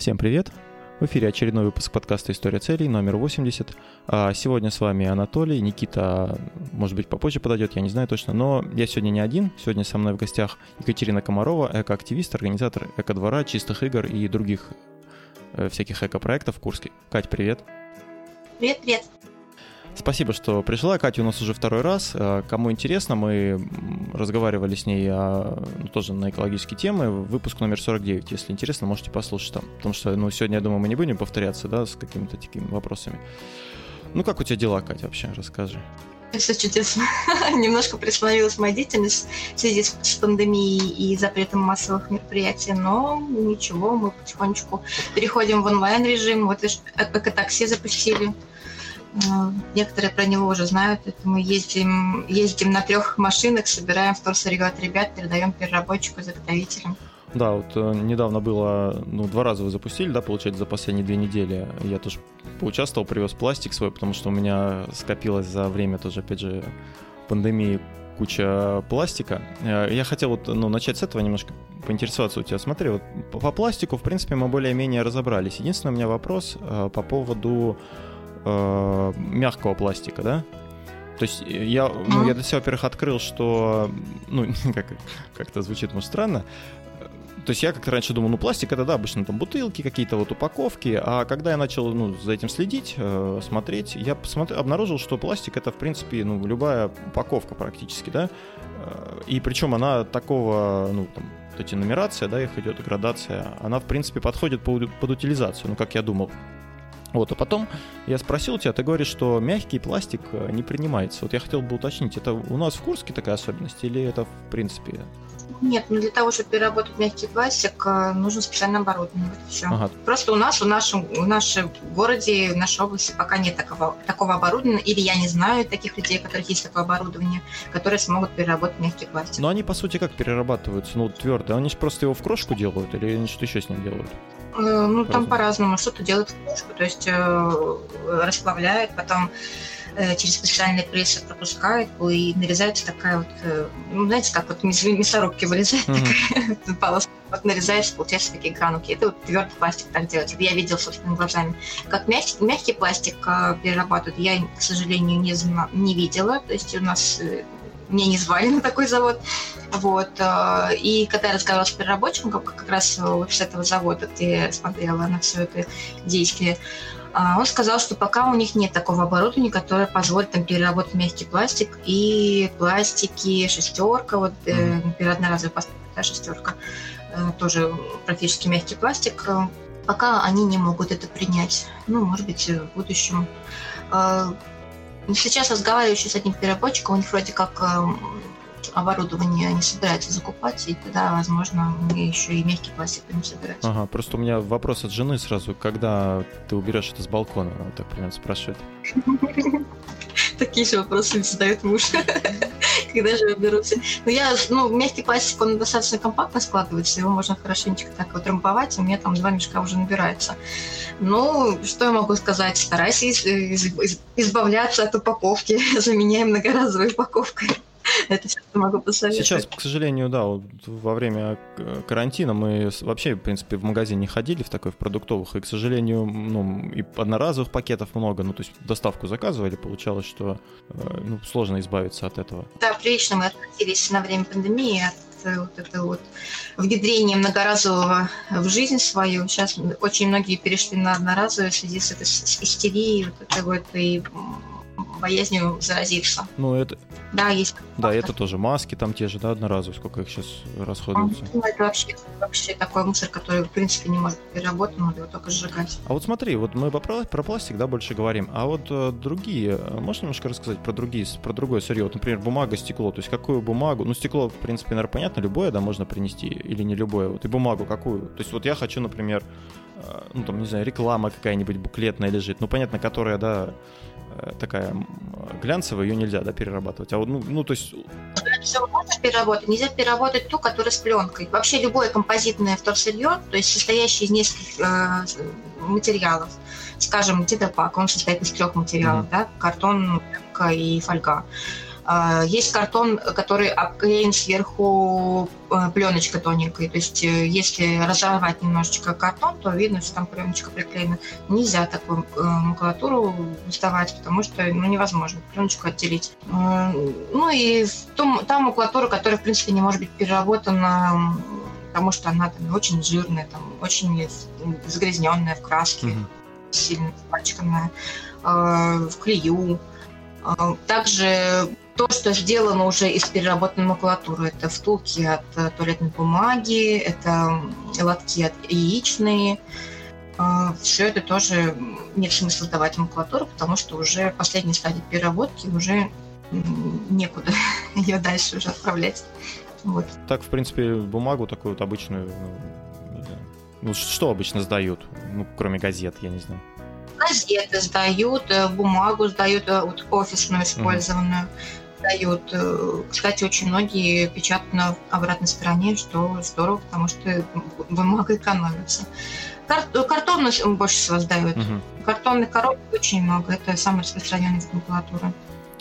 Всем привет! В эфире очередной выпуск подкаста «История целей» номер 80. А сегодня с вами Анатолий, Никита, может быть, попозже подойдет, я не знаю точно, но я сегодня не один. Сегодня со мной в гостях Екатерина Комарова, экоактивист, организатор эко-двора, чистых игр и других э, всяких эко-проектов в Курске. Кать, привет! Привет, привет! Спасибо, что пришла. Катя у нас уже второй раз. Э, кому интересно, мы разговаривали с ней о, ну, тоже на экологические темы. Выпуск номер 49. Если интересно, можете послушать там. Потому что ну, сегодня, я думаю, мы не будем повторяться да, с какими-то такими вопросами. Ну, как у тебя дела, Катя, вообще? Расскажи. Все чудесно. Немножко приостановилась моя деятельность в связи с пандемией и запретом массовых мероприятий, но ничего, мы потихонечку переходим в онлайн-режим. Вот эко-такси запустили. Э, некоторые про него уже знают. Это мы ездим, ездим на трех машинах, собираем вторсырье от ребят, передаем переработчику, заготовителям. Да, вот э, недавно было, ну, два раза вы запустили, да, получается, за последние две недели. Я тоже поучаствовал, привез пластик свой, потому что у меня скопилось за время тоже, опять же, пандемии куча пластика. Э, я хотел вот, ну, начать с этого немножко поинтересоваться у тебя. Смотри, вот по пластику, в принципе, мы более-менее разобрались. Единственный у меня вопрос по поводу э, мягкого пластика, да? То есть э, я, ну, я для себя, во-первых, открыл, что, ну, как, как это звучит, может, странно, то есть я как-то раньше думал, ну, пластик это, да, обычно там бутылки, какие-то вот упаковки, а когда я начал, ну, за этим следить, э, смотреть, я посмотрел, обнаружил, что пластик это, в принципе, ну, любая упаковка практически, да, э, и причем она такого, ну, там, вот эти нумерация, да, их идет, градация, она, в принципе, подходит под, под утилизацию, ну, как я думал. Вот, а потом я спросил тебя, ты говоришь, что мягкий пластик э, не принимается. Вот я хотел бы уточнить, это у нас в Курске такая особенность или это в принципе нет, ну для того, чтобы переработать мягкий пластик, э, нужно специальное оборудование. Вот все. Ага. Просто у нас, в нашем, в нашем городе, в нашей области пока нет такого, такого оборудования, или я не знаю таких людей, у которых есть такое оборудование, которые смогут переработать мягкий пластик. Но они, по сути, как перерабатываются? Ну, твердо. Они же просто его в крошку делают или они что-то еще с ним делают? Э, ну, там по-разному. Что-то делают в кружку, то есть э, расплавляют, потом э, через специальные прессы пропускают, и нарезается такая вот, ну, знаете, как вот мясорубки вырезают, mm-hmm. такая полоска, вот нарезаешь, получается такие грануки. Это вот твердый пластик так делать. Я видел собственными глазами. Как мягкий, мягкий пластик перерабатывают, я, к сожалению, не, зна- не видела. То есть у нас меня не звали на такой завод. Вот. Э, и когда я разговаривала с переработчиком, как раз вот с этого завода, я смотрела на все это действие, э, он сказал, что пока у них нет такого оборудования, которое позволит там переработать мягкий пластик и пластики шестерка, вот, э, например, одноразовая пластик, да, шестерка, тоже практически мягкий пластик, пока они не могут это принять. Ну, может быть, в будущем сейчас разговариваю еще с одним переработчиком, у них вроде как эм, оборудование они собираются закупать, и тогда, возможно, мы еще и мягкий пластик будем собирать. Ага, просто у меня вопрос от жены сразу, когда ты уберешь это с балкона, она так примерно спрашивает. Такие же вопросы задает муж. Когда же уберутся? Ну, я, ну, мягкий пластик, он достаточно компактно складывается, его можно хорошенечко так вот трамповать, у меня там два мешка уже набирается. Ну, что я могу сказать? Старайся избавляться от упаковки, заменяй многоразовой упаковкой. Это все, что могу посоветовать. Сейчас, к сожалению, да, вот во время карантина мы вообще, в принципе, в магазин не ходили в такой, в продуктовых, и, к сожалению, ну, и одноразовых пакетов много, ну, то есть доставку заказывали, получалось, что э, ну, сложно избавиться от этого. Да, прилично мы относились на время пандемии от э, вот это вот внедрение многоразового в жизнь свою. Сейчас очень многие перешли на одноразовое в связи с этой истерией, вот это вот и боязнью заразиться. Ну, это... Да, есть. Да, это тоже маски там те же, да, одноразовые, сколько их сейчас расходуется. Ну, это вообще, вообще такой мусор, который, в принципе, не может переработать, надо его только сжигать. А вот смотри, вот мы про, про пластик, да, больше говорим, а вот э, другие, можешь немножко рассказать про другие, про другое сырье? Вот, например, бумага, стекло, то есть какую бумагу, ну, стекло, в принципе, наверное, понятно, любое, да, можно принести, или не любое, вот, и бумагу какую? То есть вот я хочу, например, э, ну, там, не знаю, реклама какая-нибудь буклетная лежит, ну, понятно, которая, да, Э, такая глянцевая, ее нельзя, да, перерабатывать. А вот, ну, ну то есть... Все можно переработать, нельзя переработать ту, которая с пленкой. Вообще любое композитное вторсырье, то есть состоящее из нескольких э, материалов, скажем, тетропак, он состоит из трех материалов, mm-hmm. да, картон, пленка и фольга. А, есть картон, который обклеен сверху э, пленочкой тоненькой. То есть, э, если разорвать немножечко картон, то видно, что там пленочка приклеена. Нельзя такую э, макулатуру доставать, потому что ну, невозможно пленочку отделить. Ну и том, та макулатура, которая, в принципе, не может быть переработана, потому что она там очень жирная, там, очень загрязненная в краске, mm-hmm. сильно испачканная, в клею. Также то, что сделано уже из переработанной макулатуры. Это втулки от э, туалетной бумаги, это лотки от яичные. А, Все это тоже нет смысла сдавать макулатуру, потому что уже последняя стадия переработки уже некуда ее дальше уже отправлять. Вот. Так, в принципе, бумагу такую вот обычную, ну, ну что обычно сдают, ну, кроме газет, я не знаю. Газеты сдают, э, бумагу сдают, э, вот офисную использованную. Mm-hmm дают. Э, кстати, очень многие печатают на обратной стороне, что здорово, потому что бумага экономится. Кар- картон больше всего сдают. Угу. Картонных коробок очень много. Это самая распространенная макулатура.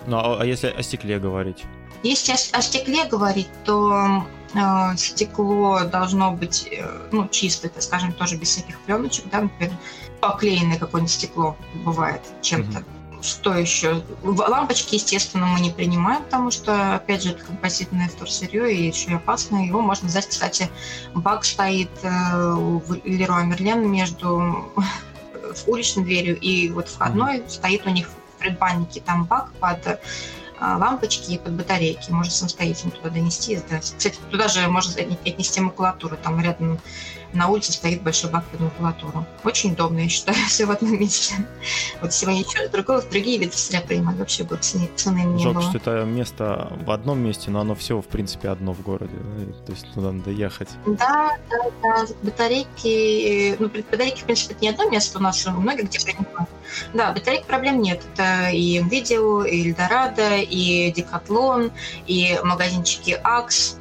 Ну, а, а если о стекле говорить? Если о, о стекле говорить, то э, стекло должно быть э, ну, чистое, так скажем, тоже без всяких пленочек, да, например, поклеенное какое-нибудь стекло бывает чем-то. Угу что еще? Лампочки, естественно, мы не принимаем, потому что, опять же, это композитное вторсырье и еще и опасно. Его можно взять, кстати, бак стоит э, в Леруа Мерлен между уличной дверью и вот входной. Стоит у них в предбаннике там бак под э, лампочки и под батарейки. Можно самостоятельно туда донести и сдать. Кстати, туда же можно отнести макулатуру. Там рядом на улице стоит большой бак под макулатуру. Очень удобно, я считаю, все в одном месте. Вот сегодня еще другого, другие виды сырья принимать вообще бы цены, цены не Жалко, было. что это место в одном месте, но оно все, в принципе, одно в городе. То есть туда надо ехать. Да, да, да. Батарейки, ну, батарейки, в принципе, это не одно место у нас, много где принимают. Да, батарейки проблем нет. Это и Nvidia, и Eldorado, и Decathlon, и магазинчики Axe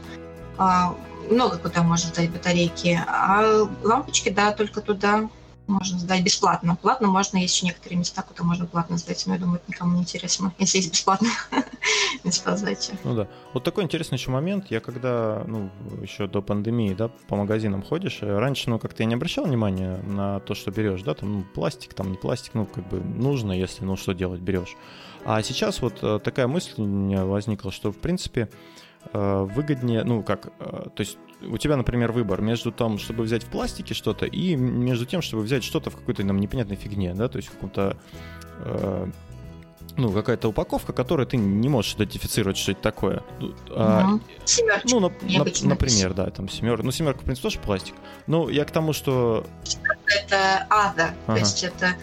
а, много куда можно сдать батарейки. А лампочки, да, только туда можно сдать бесплатно. Платно можно, есть еще некоторые места, куда можно платно сдать, но я думаю, это никому не интересно, если есть бесплатно места сдачи. Ну да. Вот такой интересный еще момент. Я когда, ну, еще до пандемии, да, по магазинам ходишь, э, раньше, ну, как-то я не обращал внимания на то, что берешь, да, там, ну, пластик, там, не пластик, ну, как бы нужно, если, ну, что делать, берешь. А сейчас вот э, такая мысль у меня возникла, что, в принципе, выгоднее, ну как, э, то есть у тебя, например, выбор между тем, чтобы взять в пластике что-то, и между тем, чтобы взять что-то в какой-то нам непонятной фигне, да, то есть в каком-то э, ну, какая-то упаковка, которую ты не можешь идентифицировать, что это такое. Ну, а, Семерочка. Ну, на, на, например, да, там семерка. Ну, семерка, в принципе, тоже пластик. Ну, я к тому, что... Это ада, ага. то есть это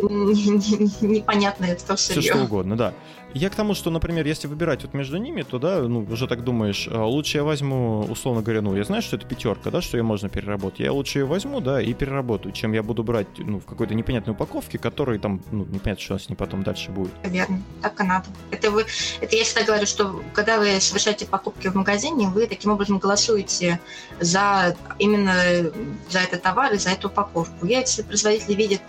непонятное это все. Все что угодно, да. Я к тому, что, например, если выбирать вот между ними, то, да, ну, уже так думаешь, а, лучше я возьму, условно говоря, ну, я знаю, что это пятерка, да, что ее можно переработать. Я лучше ее возьму, да, и переработаю, чем я буду брать, ну, в какой-то непонятной упаковке, которой там, ну, непонятно, что с ней потом дальше будет. Верно, так и надо. Это вы, это я всегда говорю, что когда вы совершаете покупки в магазине, вы таким образом голосуете за именно за этот товар и за эту упаковку. Если производитель видит,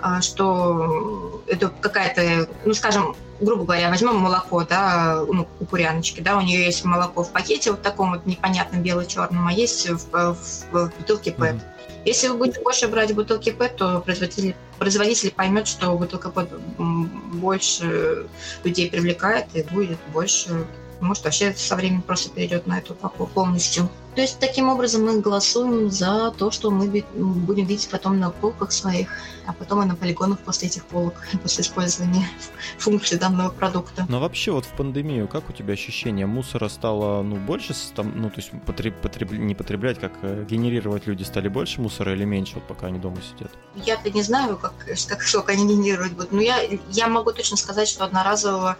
а, что это какая-то, ну, скажем, грубо говоря, возьмем молоко, да, ну, у куряночки, да, у нее есть молоко в пакете вот таком вот непонятном бело-черном, а есть в, в, в бутылке ПЭТ. Mm-hmm. Если вы будете больше брать бутылки ПЭТ, то производитель, производитель поймет, что бутылка ПЭТ больше людей привлекает и будет больше может, вообще со временем просто перейдет на эту упаковку полностью. То есть таким образом мы голосуем за то, что мы будем видеть потом на полках своих, а потом и на полигонах после этих полок, после использования функций данного продукта. Но вообще вот в пандемию, как у тебя ощущение? Мусора стало ну, больше, там, ну то есть потреб, потреб, не потреблять, как э, генерировать люди стали больше мусора или меньше, вот пока они дома сидят? Я-то не знаю, как, как сколько они генерировать будут, но я, я могу точно сказать, что одноразового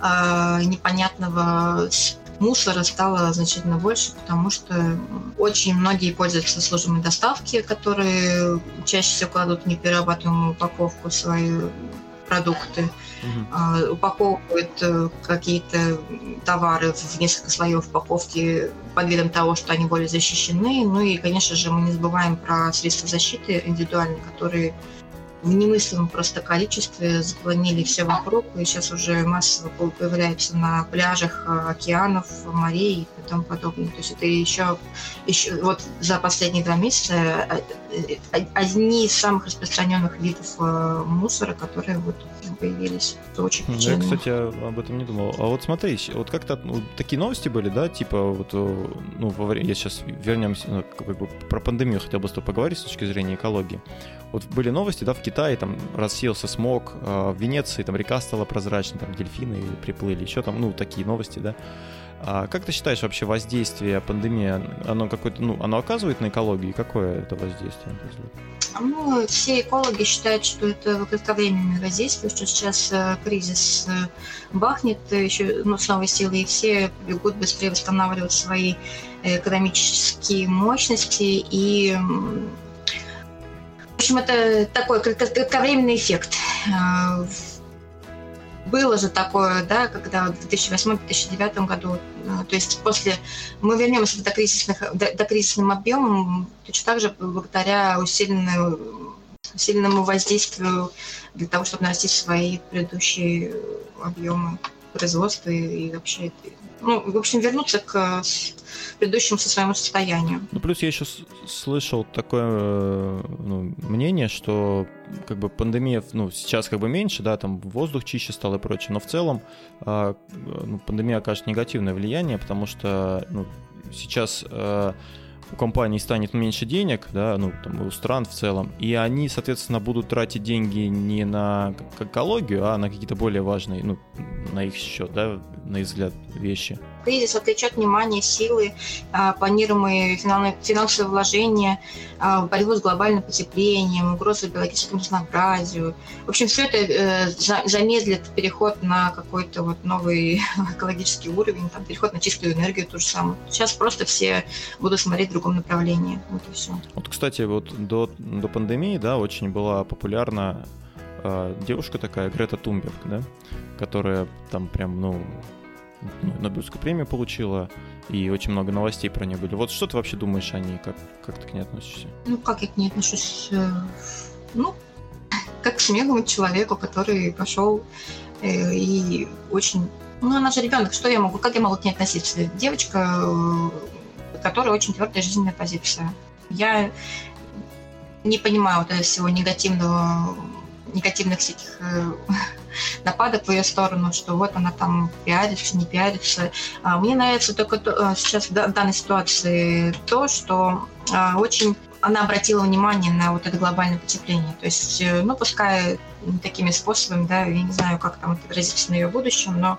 э, непонятного мусора стало значительно больше, потому что очень многие пользуются службами доставки, которые чаще всего кладут в неперерабатываемую упаковку свои продукты, uh-huh. упаковывают э, какие-то товары в несколько слоев упаковки под видом того, что они более защищены. Ну и, конечно же, мы не забываем про средства защиты индивидуальные, которые в немыслимом просто количестве запланили все вокруг, и сейчас уже массово появляются на пляжах э, океанов, морей и тому подобное. То есть это еще, еще вот за последние два месяца э, одни из самых распространенных видов мусора, которые вот появились. Это очень печально. Я, кстати, об этом не думал. А вот смотри, вот как-то ну, такие новости были, да, типа вот, ну, во время, я сейчас вернемся, ну, как бы про пандемию хотел бы с тобой поговорить с точки зрения экологии. Вот были новости, да, в Китае там рассеялся смог, а в Венеции там река стала прозрачной, там дельфины приплыли, еще там, ну, такие новости, да. А как ты считаешь вообще воздействие пандемии, оно какое-то, ну, оно оказывает на экологию, какое это воздействие? Ну, все экологи считают, что это кратковременное воздействие, что сейчас э, кризис э, бахнет еще ну, с новой силой, и все бегут быстрее восстанавливать свои экономические мощности и в общем, это такой кратковременный эффект. Было же такое, да, когда в 2008-2009 году, э, то есть после, мы вернемся до, кризисных, до, до кризисным объемам, точно так же благодаря усиленному, усиленному воздействию для того, чтобы нарастить свои предыдущие объемы производства и вообще ну, в общем, вернуться к предыдущему своему состоянию. Ну, плюс я еще слышал такое э, ну, мнение, что как бы пандемия, ну, сейчас как бы меньше, да, там воздух чище стал и прочее, но в целом э, ну, пандемия окажет негативное влияние, потому что ну, сейчас э, у компаний станет меньше денег, да, ну, там, у стран в целом, и они, соответственно, будут тратить деньги не на экологию, а на какие-то более важные, ну, на их счет, да, на их взгляд, вещи кризис отвлечет внимание, силы, а, планируемые финансовые вложения, а, борьбу с глобальным потеплением, угрозу биологическому разнообразию. В общем, все это э, замедлит переход на какой-то вот новый экологический уровень, там, переход на чистую энергию ту же самую. Сейчас просто все будут смотреть в другом направлении. Вот и все. Вот, кстати, вот до, до пандемии, да, очень была популярна э, девушка такая, Грета Тумберг, да, которая там прям, ну, ну, Нобелевскую премию получила, и очень много новостей про нее были. Вот что ты вообще думаешь о ней? Как, как ты к ней относишься? Ну, как я к ней отношусь? Э, ну, как к смелому человеку, который пошел э, и очень... Ну, она же ребенок, что я могу, как я могу к ней относиться? Девочка, э, которая очень твердая жизненная позиция. Я не понимаю вот этого всего негативного, негативных всяких нападок в ее сторону, что вот она там пиарится, не пиарится. А, мне нравится только то, а, сейчас в данной ситуации то, что а, очень она обратила внимание на вот это глобальное потепление. То есть, э, ну, пускай такими способами, да, я не знаю, как там отразится на ее будущем, но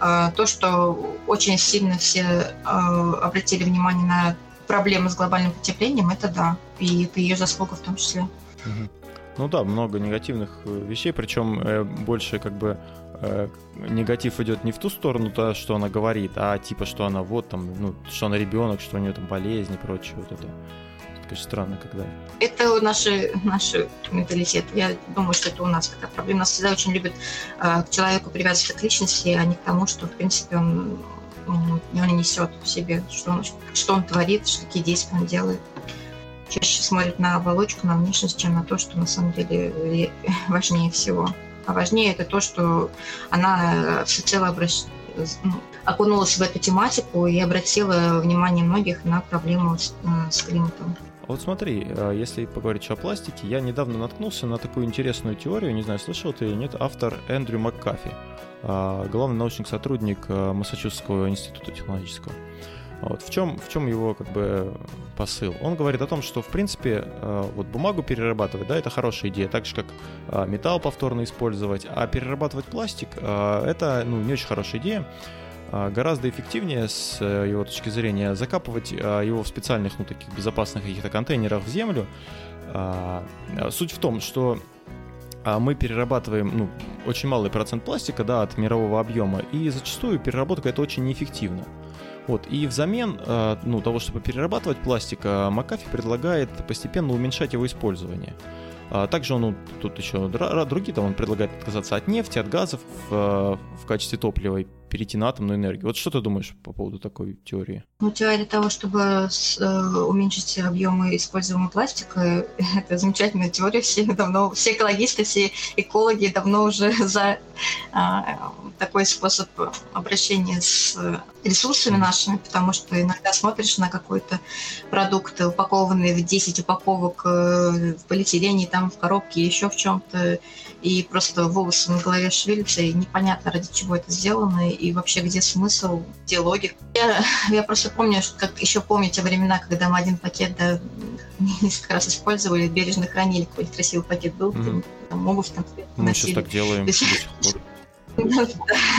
э, то, что очень сильно все э, обратили внимание на проблемы с глобальным потеплением, это да, и это ее заслуга в том числе. Угу. Ну да, много негативных э, вещей, причем э, больше как бы э, негатив идет не в ту сторону, то, что она говорит, а типа, что она вот там, ну, что она ребенок, что у нее там болезни и прочее, вот это. Это, конечно, странно, когда... Это наши, наши менталитет. Я думаю, что это у нас такая проблема. Нас всегда очень любят э, к человеку привязываться к личности, а не к тому, что, в принципе, он, он, он несет в себе, что он, что он творит, что какие действия он делает чаще смотрят на оболочку, на внешность, чем на то, что на самом деле важнее всего. А важнее это то, что она всецело обращ... ну, окунулась в эту тематику и обратила внимание многих на проблему с, э, с климатом. Вот смотри, э, если поговорить о пластике, я недавно наткнулся на такую интересную теорию, не знаю, слышал ты или нет, автор Эндрю МакКафи, э, главный научный сотрудник Массачусетского института технологического. Вот. В, чем, в чем его как бы посыл? Он говорит о том, что в принципе э, вот бумагу перерабатывать, да, это хорошая идея, так же как э, металл повторно использовать, а перерабатывать пластик э, это ну, не очень хорошая идея. Гораздо эффективнее с его точки зрения закапывать его в специальных, ну, таких безопасных каких-то контейнерах в землю. Суть в том, что мы перерабатываем ну, очень малый процент пластика да, от мирового объема, и зачастую переработка это очень неэффективно. Вот, и взамен э, ну, того, чтобы перерабатывать пластик, э, Макафи предлагает постепенно уменьшать его использование. А также он, ну, тут еще другие, там он предлагает отказаться от нефти, от газов в, в качестве топлива, перейти на атомную энергию. Вот что ты думаешь по поводу такой теории? Ну, теория того, чтобы с, э, уменьшить объемы используемого пластика, это замечательная теория. Все давно, все экологисты, все экологи давно уже за а, такой способ обращения с ресурсами нашими, потому что иногда смотришь на какой-то продукт, упакованный в 10 упаковок э, в полиэтилене, там в коробке, еще в чем-то, и просто волосы на голове шевелятся, и непонятно, ради чего это сделано, и вообще где смысл, где логика. Я, я просто помню, что, как еще помните времена, когда мы один пакет да, несколько раз использовали, бережно хранили, какой-то красивый пакет был, mm-hmm. там, обувь там. Мы сейчас так делаем до сих пор.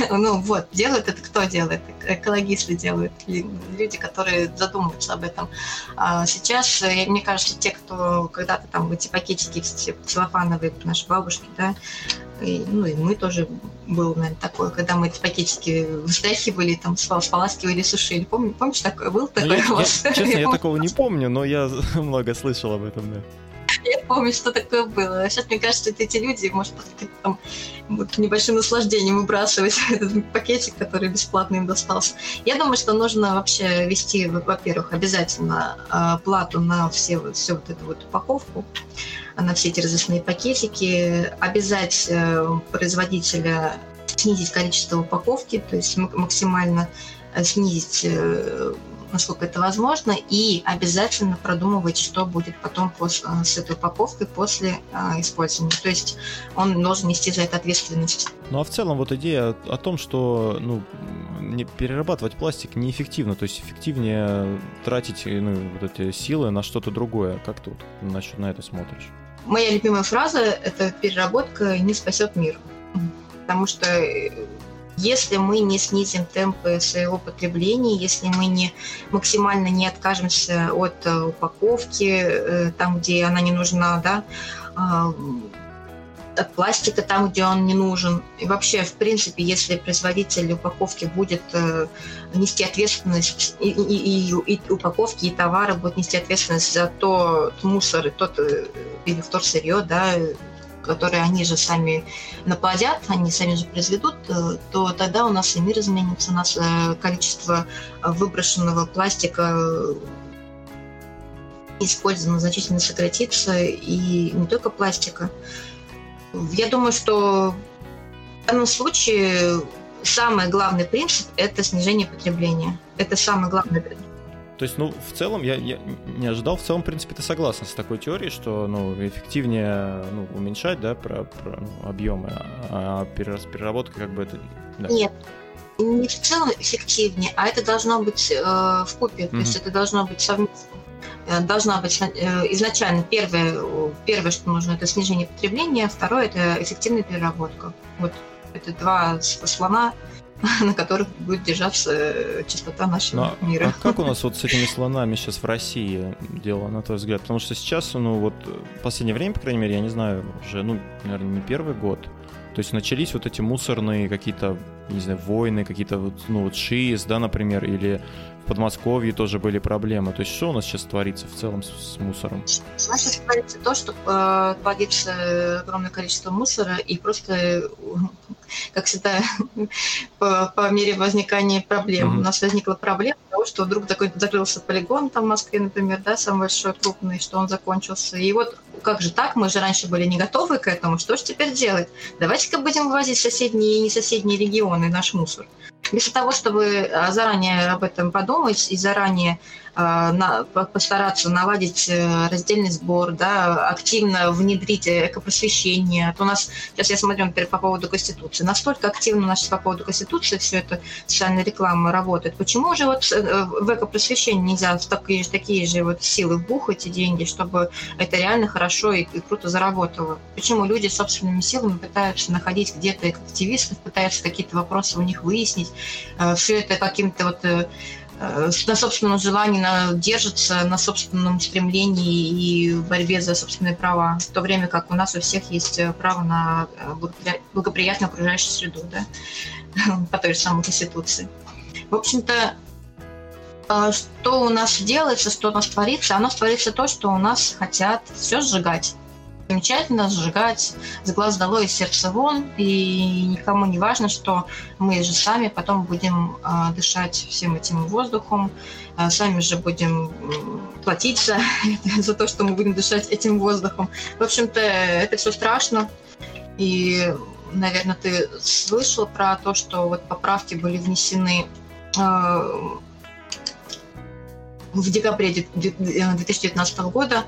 Ну вот, делают это кто делает? Экологисты делают, люди, которые задумываются об этом. А сейчас, э, мне кажется, те, кто когда-то там эти пакетики целлофановые, наши бабушки, да, и, ну и мы тоже было, наверное, такое, когда мы эти пакетики встряхивали, там споласкивали, сушили. Помнишь, помнишь, такое был такой ну, я, я, Честно, я такого не помню, но я много слышал об этом, да. Помню, что такое было. Сейчас, мне кажется, это эти люди, может, там, вот, небольшим наслаждением выбрасывать этот пакетик, который бесплатно им достался. Я думаю, что нужно вообще вести, во-первых, обязательно э, плату на все, все вот эту вот упаковку, на все эти различные пакетики, обязать э, производителя снизить количество упаковки, то есть максимально э, снизить э, насколько это возможно, и обязательно продумывать, что будет потом после, э, с этой упаковкой после а, использования. То есть он должен нести за это ответственность. Ну а в целом вот идея о том, что ну, не перерабатывать пластик неэффективно, то есть эффективнее тратить ну, вот эти силы на что-то другое. Как ты вот насчет на это смотришь? Моя любимая фраза – это «переработка не спасет мир». Потому что если мы не снизим темпы своего потребления, если мы не максимально не откажемся от э, упаковки э, там, где она не нужна, да, а, от пластика там, где он не нужен. И вообще, в принципе, если производитель упаковки будет э, нести ответственность, и, и, и, и упаковки, и товары будут нести ответственность за тот мусор, и тот или вторсырье, да, которые они же сами наплодят, они сами же произведут, э, то тогда у нас и мир изменится, у нас э, количество выброшенного пластика э, использовано значительно сократится, и не только пластика. Я думаю, что в данном случае самый главный принцип – это снижение потребления. Это самый главный принцип. То есть, ну, в целом, я, я не ожидал, в целом, в принципе, ты согласен с такой теорией, что, ну, эффективнее, ну, уменьшать, да, про, про ну, объемы, а переработка как бы это... Да. Нет, не в целом эффективнее, а это должно быть э, в купе, mm-hmm. то есть это должно быть совместно. Э, должна быть э, изначально первое, первое, что нужно, это снижение потребления, второе это эффективная переработка. Вот это два слона на которых будет держаться э, чистота нашего Но, мира. А как у нас вот с этими слонами сейчас в России дело, на твой взгляд? Потому что сейчас, ну вот, в последнее время, по крайней мере, я не знаю, уже, ну, наверное, не первый год, то есть начались вот эти мусорные какие-то, не знаю, войны, какие-то вот, ну вот ШИС, да, например, или в Подмосковье тоже были проблемы. То есть что у нас сейчас творится в целом с, с мусором? У нас сейчас творится то, что э, плодится огромное количество мусора, и просто, как всегда, по, по мере возникания проблем. Mm-hmm. У нас возникла проблема того, что вдруг такой закрылся полигон там в Москве, например, да, самый большой, крупный, что он закончился. И вот как же так? Мы же раньше были не готовы к этому. Что же теперь делать? Давайте-ка будем вывозить соседние и не соседние регионы наш мусор. Вместо того, чтобы а, заранее об этом подумать и заранее на, постараться наладить э, раздельный сбор, да, активно внедрить экопросвещение. А то у нас, сейчас я смотрю, например, по поводу Конституции, настолько активно у нас по поводу Конституции все это социальная реклама работает. Почему же вот э, в экопросвещение нельзя в такие, такие же вот силы вбухать и деньги, чтобы это реально хорошо и, и круто заработало? Почему люди собственными силами пытаются находить где-то активистов, пытаются какие-то вопросы у них выяснить, э, все это каким-то вот Э, на собственном желании, держится на собственном стремлении и борьбе за собственные права, в то время как у нас у всех есть э, право на э, благоприятную окружающую среду, да, по той же самой Конституции. В общем-то, что у нас делается, что у нас творится? У нас творится то, что у нас хотят все сжигать. Замечательно, сжигать с глаз долой, из сердца вон, и никому не важно, что мы же сами потом будем э, дышать всем этим воздухом, э, сами же будем платить за, то, что мы будем дышать этим воздухом. В общем-то, это все страшно, и, наверное, ты слышал про то, что вот поправки были внесены э, в декабре 2019 года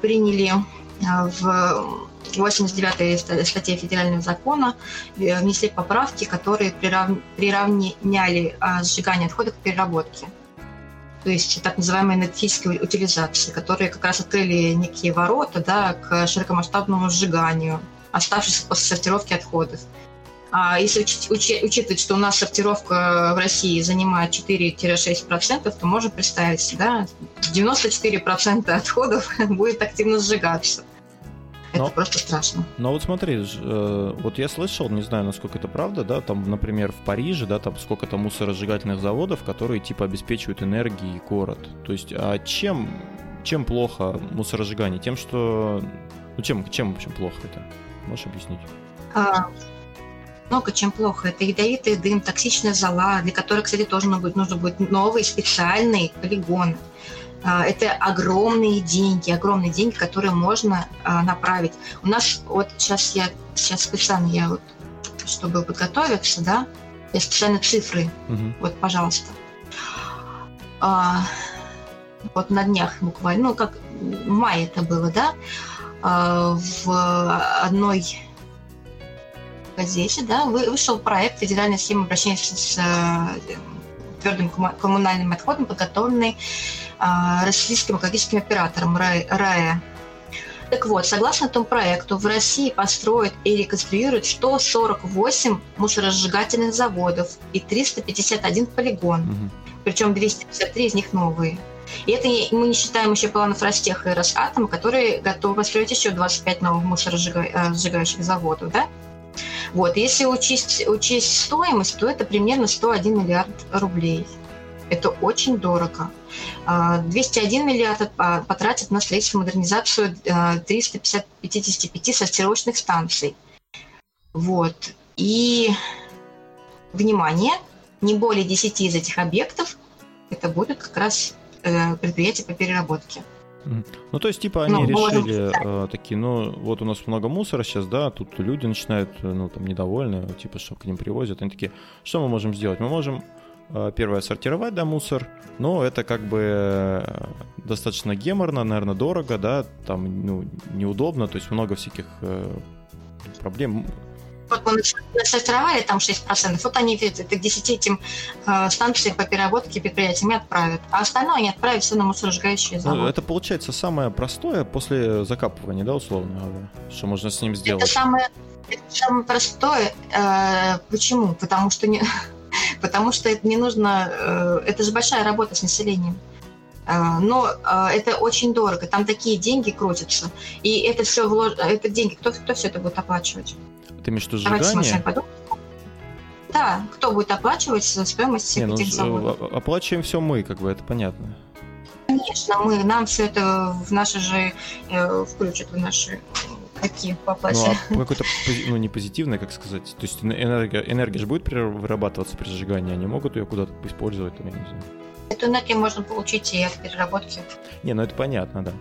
приняли э, в 89 статье федерального закона э, внесли поправки, которые приравняли сжигание отходов к переработке. То есть так называемой энергетической утилизации, которые как раз открыли некие ворота да, к широкомасштабному сжиганию оставшихся после сортировки отходов. А если учить, учи, учитывать, что у нас сортировка в России занимает 4-6%, то можно представить, да, 94% отходов будет активно сжигаться. Это но, просто страшно. Но вот смотри, э, вот я слышал, не знаю, насколько это правда, да, там, например, в Париже, да, там сколько-то мусоросжигательных заводов, которые типа обеспечивают энергией город. То есть, а чем, чем плохо мусоросжигание? Тем, что... Ну, чем, чем в общем плохо это? Можешь объяснить? А, много чем плохо. Это ядовитый дым, токсичная зола, для которой, кстати, тоже нужно будет, нужно будет новые специальные полигоны. А, это огромные деньги, огромные деньги, которые можно а, направить. У нас вот сейчас я сейчас специально я вот чтобы подготовиться, да, я специально цифры, угу. вот, пожалуйста. А, вот на днях буквально, ну как в мае это было, да, а, в одной газете, да, вышел проект федеральной схемы обращения с, с э, твердым коммунальным отходом, подготовленный э, российским экологическим оператором РАЭ. Так вот, согласно этому проекту, в России построят и реконструируют 148 мусоросжигательных заводов и 351 полигон. Угу. Причем 253 из них новые. И это мы не считаем еще планов Ростеха и Росатома, которые готовы построить еще 25 новых мусоросжигающих э, заводов. Да? Вот. Если учесть, учесть стоимость, то это примерно 101 миллиард рублей. Это очень дорого. 201 а, миллиард потратят на строительство модернизацию 355 а, сортировочных станций. Вот. И, внимание, не более 10 из этих объектов это будут как раз э, предприятия по переработке. Ну, то есть, типа, они ну, решили э, такие, ну, вот у нас много мусора сейчас, да, тут люди начинают, э, ну, там, недовольны, типа, что к ним привозят. Они такие, что мы можем сделать? Мы можем, э, первое, сортировать, да, мусор, но это как бы э, достаточно геморно, наверное, дорого, да, там, ну, неудобно, то есть много всяких э, проблем вот мы насортировали там 6%, вот они это к 10 этим э, станциям по переработке предприятиями отправят, а остальное они отправят все на мусоросжигающие ну, заводы. Ну, это получается самое простое после закапывания, да, условно, что можно с ним сделать? Это самое, это самое простое. Э, почему? Потому что не, потому что это не нужно, э, это же большая работа с населением. Э, но э, это очень дорого, там такие деньги крутятся, и это все влож... это деньги, кто, кто все это будет оплачивать? Ты имеешь в виду сжигание? Да, кто будет оплачивать стоимость всех Не, этих ну, заводов? Оплачиваем все мы, как бы это понятно. Конечно, мы, нам все это в наши же э, включат в наши какие попасть. Ну, а какое-то, ну, не позитивное, как сказать. То есть энергия, энергия же будет вырабатываться при сжигании, они могут ее куда-то использовать, там, я не знаю. Эту энергию можно получить и от переработки. Не, ну это понятно, да.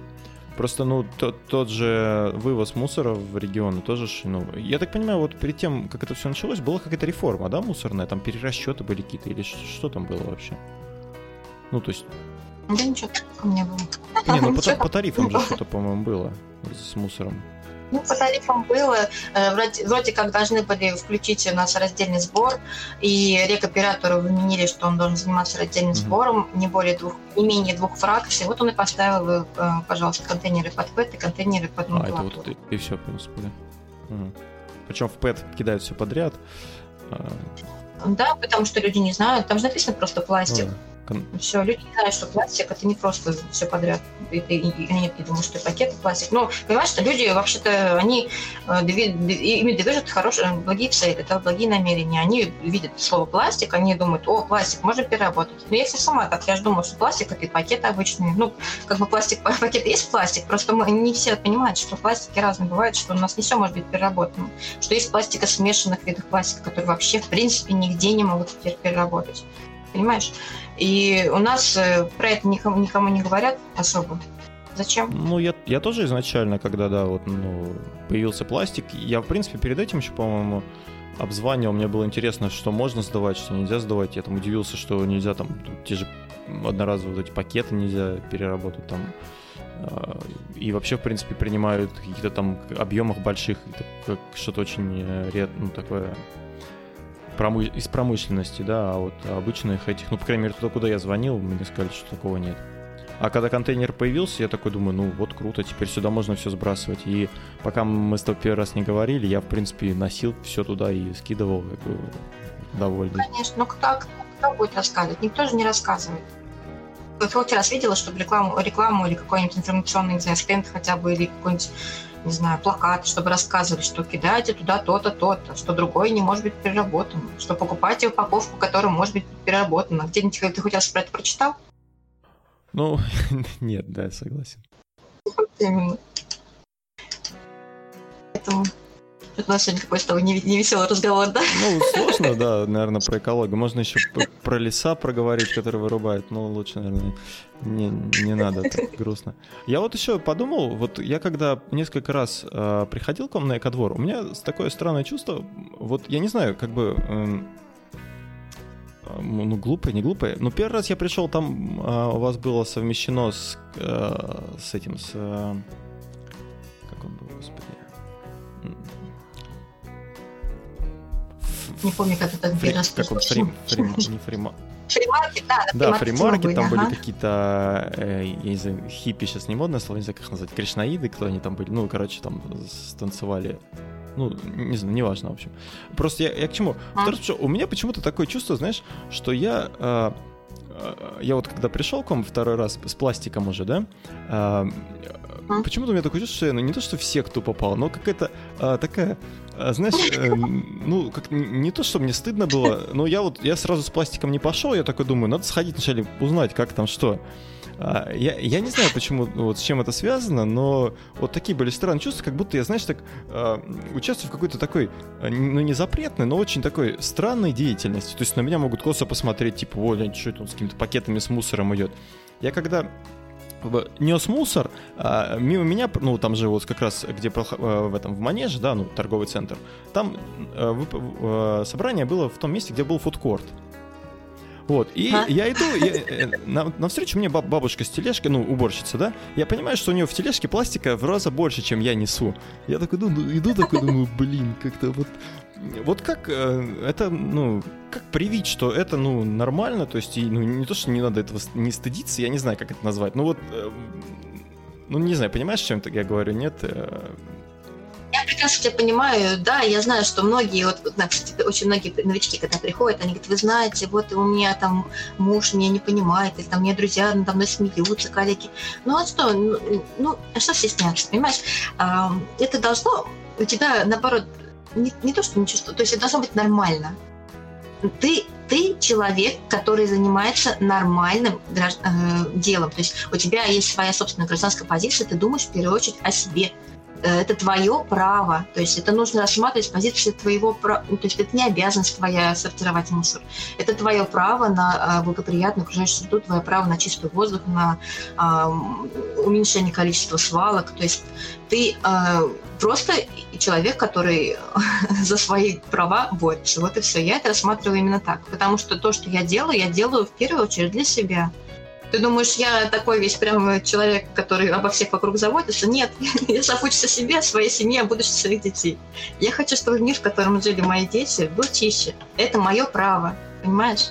Просто, ну, тот, тот же вывоз мусора в регионы тоже, ну, я так понимаю, вот перед тем, как это все началось, была какая-то реформа, да, мусорная, там перерасчеты были какие-то, или что там было вообще? Ну, то есть... Да ничего такого не было. Не, ну по, по тарифам же что-то, по-моему, было с мусором. Ну, по тарифам было. Э, вроде, вроде как должны были включить у нас раздельный сбор, и рекоператору вменили, что он должен заниматься раздельным mm-hmm. сбором, не более двух, не менее двух фракций. Вот он и поставил, э, пожалуйста, контейнеры под ПЭТ и контейнеры под макулатуру. А, это вот и, и все, в принципе, да. Угу. Причем в ПЭТ кидают все подряд. А, да, потому что люди не знают. Там же написано просто пластик. Ну, Все, люди знают, что пластик это не просто все подряд. Это, и, и, они не думают, что пакет пластик. Но понимаешь, что люди вообще-то они э, ими движут хорошие, благие цели, это благие намерения. Они видят слово пластик, они думают, о, пластик, можно переработать. Но я сама так, я же думаю, что пластик это и пакеты обычные. Ну, как бы пластик, пакет есть пластик, просто мы не все понимают, что пластики разные бывают, что у нас не все может быть переработано. Что есть пластика смешанных видов пластика, которые вообще в принципе нигде не могут теперь переработать. Понимаешь? И у нас э, про это никому, не говорят особо. Зачем? Ну, я, я тоже изначально, когда, да, вот, ну, появился пластик, я, в принципе, перед этим еще, по-моему, обзванивал, мне было интересно, что можно сдавать, что нельзя сдавать. Я там удивился, что нельзя там те же одноразовые вот эти пакеты нельзя переработать там. А, и вообще, в принципе, принимают какие-то там объемах больших, как что-то очень э, ред, ну, такое из промышленности, да, а вот обычных этих, ну, по крайней мере, туда, куда я звонил, мне сказали, что такого нет. А когда контейнер появился, я такой думаю, ну вот круто, теперь сюда можно все сбрасывать. И пока мы с тобой первый раз не говорили, я, в принципе, носил все туда и скидывал, как бы, довольный. Конечно, но кто, кто будет рассказывать? Никто же не рассказывает. Хоть раз видела, чтобы рекламу, рекламу или какой-нибудь информационный, не знаю, стенд хотя бы, или какой-нибудь не знаю, плакат, чтобы рассказывали, что кидайте туда то-то, то-то, что другое не может быть переработано, что покупайте упаковку, которая может быть переработана. Где-нибудь ты хоть раз про это прочитал? Ну, нет, да, согласен. именно. Поэтому это у нас сегодня какой-то такой невеселый разговор, да? Ну, сложно, да, наверное, про экологию. Можно еще про леса проговорить, которые вырубают, но лучше, наверное, не, не надо, так грустно. Я вот еще подумал, вот я когда несколько раз э, приходил к вам на экодвор, у меня такое странное чувство, вот я не знаю, как бы... Э, ну, глупое, не глупое. Но первый раз я пришел, там э, у вас было совмещено с, э, с этим, с... Э, Не помню, как это Фри, как он, фрим, фрим, не фрима. Фримаркет, да. Да, фримаркет, там были какие-то, э, я не знаю, хиппи сейчас не модное слово, не знаю, как их назвать, кришнаиды, кто они там были, ну, короче, там станцевали ну, не знаю, неважно, в общем. Просто я, я к чему? А? Второе, что у меня почему-то такое чувство, знаешь, что я... Э, я вот когда пришел к вам второй раз с пластиком уже, да, э, почему-то у меня такое чувство, что я, ну не то, что в секту попал, но какая-то э, такая а, знаешь, э, ну, как не то, что мне стыдно было, но я вот, я сразу с пластиком не пошел, я такой думаю, надо сходить вначале узнать, как там что. А, я, я не знаю, почему, вот с чем это связано, но вот такие были странные чувства, как будто я, знаешь, так э, участвую в какой-то такой, ну не запретной, но очень такой странной деятельности. То есть на меня могут косо посмотреть, типа, вот, что это он с какими-то пакетами с мусором идет. Я когда нес мусор, а, мимо меня, ну, там же вот как раз, где э, в этом, в Манеже, да, ну, торговый центр, там э, э, собрание было в том месте, где был фудкорт. Вот, и а? я иду, я, э, на, навстречу мне баб, бабушка с тележкой, ну, уборщица, да, я понимаю, что у нее в тележке пластика в раза больше, чем я несу. Я такой иду, иду такой, думаю, блин, как-то вот вот как э, это, ну, как привить, что это, ну, нормально, то есть, и, ну, не то, что не надо этого не стыдиться, я не знаю, как это назвать, ну вот, э, ну, не знаю, понимаешь, о чем я говорю, нет? Я прекрасно тебя понимаю, да, я знаю, что многие, вот, кстати, очень многие новички, когда приходят, они говорят, вы знаете, вот у меня там муж меня не понимает, или там меня друзья надо мной смеются, коллеги. Ну, а что, ну, ну а что стесняться, понимаешь? Это должно у тебя, наоборот, не, не то, что не чувствую, то есть это должно быть нормально. Ты, ты человек, который занимается нормальным гражд... э, делом. То есть у тебя есть своя собственная гражданская позиция, ты думаешь в первую очередь о себе. Э, это твое право. То есть это нужно рассматривать с позиции твоего права. Ну, то есть это не обязанность твоя сортировать мусор. Это твое право на а, благоприятную окружающую среду, твое право на чистый воздух, на уменьшение количества свалок. То есть ты а, просто человек, который за свои права борется. Вот и все. Я это рассматриваю именно так. Потому что то, что я делаю, я делаю в первую очередь для себя. Ты думаешь, я такой весь прям человек, который обо всех вокруг заботится? Нет, я забочусь о себе, о своей семье, о будущем своих детей. Я хочу, чтобы мир, в котором жили мои дети, был чище. Это мое право, понимаешь?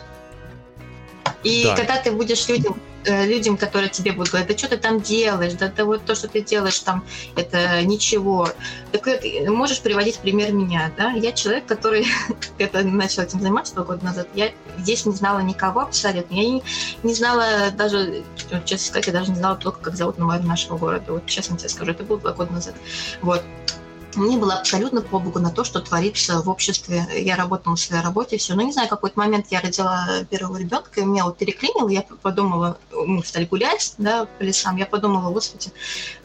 И да. когда ты будешь людям людям, которые тебе будут говорить, да что ты там делаешь, да, да вот то, что ты делаешь там, это ничего. Так это, можешь приводить пример меня, да? Я человек, который это начал этим заниматься два года назад. Я здесь не знала никого абсолютно. Я не, не знала даже, честно сказать, я даже не знала только, как зовут мэр нашего города. Вот честно тебе скажу, это было два года назад. Вот мне было абсолютно по богу на то, что творится в обществе. Я работала на своей работе, все. Но не знаю, какой-то момент я родила первого ребенка, и меня вот переклинило, я подумала, мы стали гулять, да, по лесам, я подумала, господи,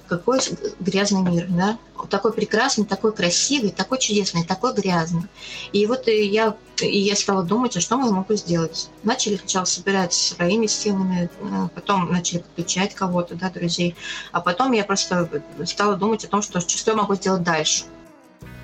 какой грязный мир, да, такой прекрасный, такой красивый, такой чудесный, такой грязный. И вот я, и я стала думать, а что я могу сделать. Начали сначала собирать своими силами, э, потом начали подключать кого-то, да, друзей, а потом я просто стала думать о том, что, что я могу сделать дальше.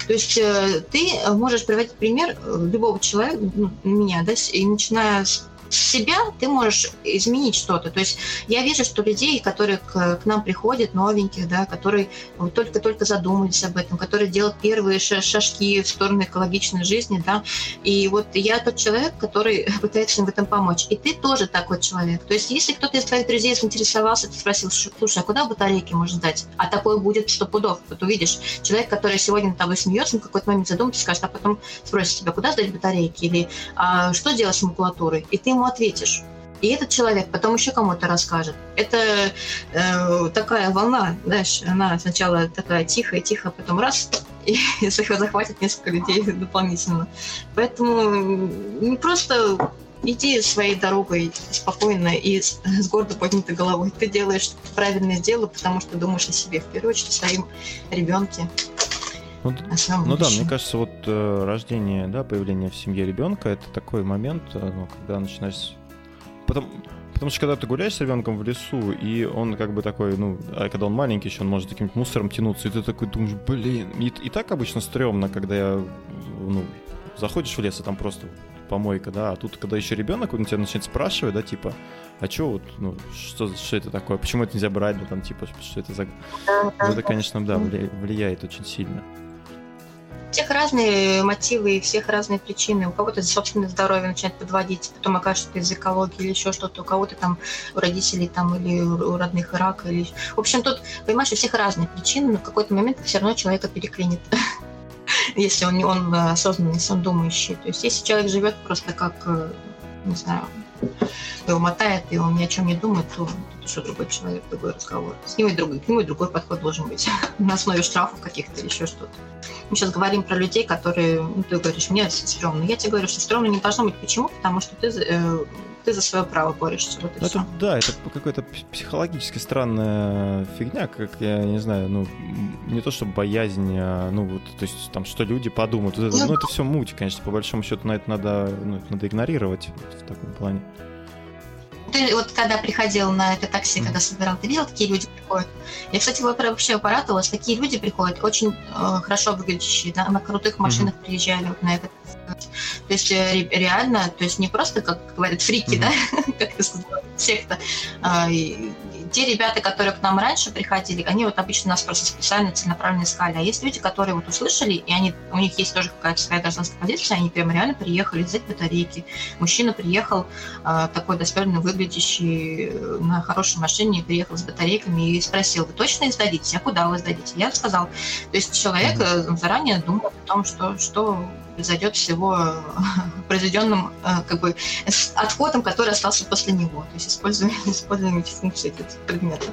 То есть э, ты можешь приводить пример любого человека, ну, меня, да, и начиная с себя ты можешь изменить что-то. То есть я вижу, что людей, которые к, к нам приходят, новеньких, да, которые только-только задумались об этом, которые делают первые шажки в сторону экологичной жизни, да, и вот я тот человек, который пытается им в этом помочь. И ты тоже такой человек. То есть если кто-то из твоих друзей заинтересовался, ты спросил, слушай, а куда батарейки можно сдать? А такое будет сто пудов. Вот увидишь, человек, который сегодня над тобой смеется, в какой-то момент задумается, скажет, а потом спросит тебя, куда сдать батарейки? Или а, что делать с макулатурой? И ты ему ответишь. И этот человек потом еще кому-то расскажет. Это э, такая волна, знаешь, она сначала такая тихая, тихая, потом раз, и захватит несколько людей дополнительно. Поэтому не просто иди своей дорогой спокойно и с, с гордо поднятой головой. Ты делаешь правильное дело, потому что думаешь о себе, в первую очередь, о своем ребенке. Ну, ну да, мне кажется, вот э, рождение, да, появление в семье ребенка это такой момент, э, ну, когда начинаешь. Потом, потому что когда ты гуляешь с ребенком в лесу, и он как бы такой, ну, а когда он маленький еще, он может таким мусором тянуться, и ты такой думаешь, блин, и, и так обычно стрёмно, когда я, ну, заходишь в лес, и там просто помойка, да, а тут, когда еще ребенок, он тебя начинает спрашивать, да, типа, а что вот, ну, что, что это такое, почему это нельзя брать, да, там, типа, что это за... Ну, это, конечно, да, влияет очень сильно всех разные мотивы и всех разные причины. У кого-то собственное здоровье начинает подводить, потом окажется, что из экологии или еще что-то. У кого-то там у родителей там или у родных рак. Или... В общем, тут, понимаешь, у всех разные причины, но в какой-то момент все равно человека переклинит. Если он, он осознанный, если он думающий. То есть если человек живет просто как, э, не знаю, его мотает, и он ни о чем не думает, то что другой человек, другой разговор. С ним и другой, к нему и другой подход должен быть на основе штрафов каких-то или еще что-то. Мы сейчас говорим про людей, которые, ну, ты говоришь, мне стрёмно. Я тебе говорю, что стрёмно не должно быть. Почему? Потому что ты, э, ты за свое право борешься. Вот ну, это, да, это какая-то психологически странная фигня, как я не знаю, ну не то чтобы боязнь, а, ну вот, то есть там что люди подумают. Это, ну, ну это все муть, конечно, по большому счету на это надо, ну, надо игнорировать в таком плане. Ты вот когда приходил на это такси, когда собирал, ты видел, такие люди приходят? Я, кстати, вообще порадовалась. Такие люди приходят, очень э, хорошо выглядящие, да, на крутых машинах mm-hmm. приезжали вот на этот. То есть э, реально, то есть не просто, как говорят, фрики, mm-hmm. да, как ты сказал, секта, а, те ребята, которые к нам раньше приходили, они вот обычно нас просто специально целенаправленно искали. А есть люди, которые вот услышали, и они, у них есть тоже какая-то своя гражданская позиция, они прямо реально приехали взять батарейки. Мужчина приехал, э, такой достойно выглядящий, на хорошей машине, приехал с батарейками и спросил, вы точно их сдадите? А куда вы сдадите? Я сказал. То есть человек mm-hmm. заранее думал о том, что, что произойдет с его произведенным как бы отходом, который остался после него. То есть используем, используем эти функции этих предметов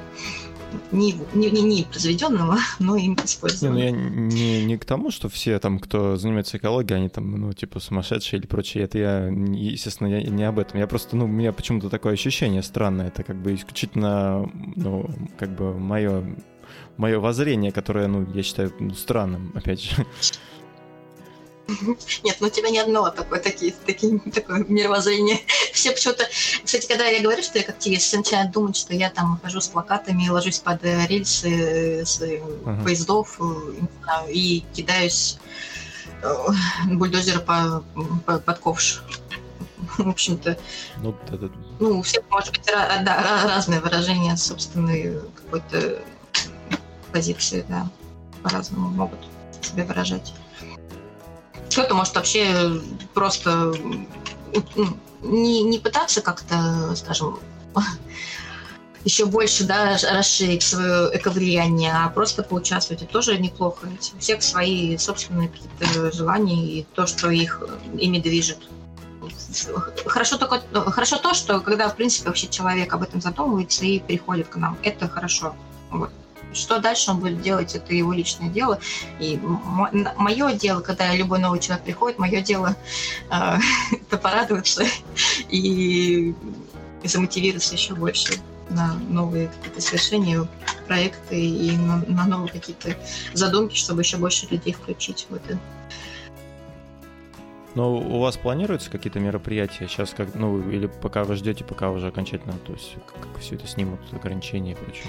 не, не, не, не произведенного, но им используем. Не, ну я не, не к тому, что все там, кто занимается экологией, они там, ну, типа, сумасшедшие или прочее. Это я, естественно, я не об этом. Я просто, ну, у меня почему-то такое ощущение странное. Это как бы исключительно, ну, как бы мое мое воззрение, которое, ну, я считаю ну, странным, опять же. Нет, ну у тебя не одно такое, такие, такие, такое мировоззрение. Все почему-то... Кстати, когда я говорю, что я как активист, все начинают думать, что я там хожу с плакатами, ложусь под рельсы с uh-huh. поездов и кидаюсь э, бульдозера по, по, под ковш. В общем-то, ну, это... ну, у всех может быть да, разные выражения собственной какой-то позиции, да, по-разному могут себя выражать. Кто-то может вообще просто не, не пытаться как-то, скажем, еще больше да, расширить свое эковлияние, а просто поучаствовать, это тоже неплохо. У всех свои собственные какие-то желания и то, что их ими движет. Хорошо, только, хорошо то, что когда, в принципе, вообще человек об этом задумывается и приходит к нам, это хорошо. Вот. Что дальше он будет делать, это его личное дело. И мое дело, когда любой новый человек приходит, мое дело э, это порадоваться и замотивироваться еще больше на новые какие-то совершения, проекты и на, на новые какие-то задумки, чтобы еще больше людей включить в это. Но у вас планируются какие-то мероприятия сейчас, как, ну, или пока вы ждете, пока уже окончательно, то есть как, как все это снимут, ограничения и прочее?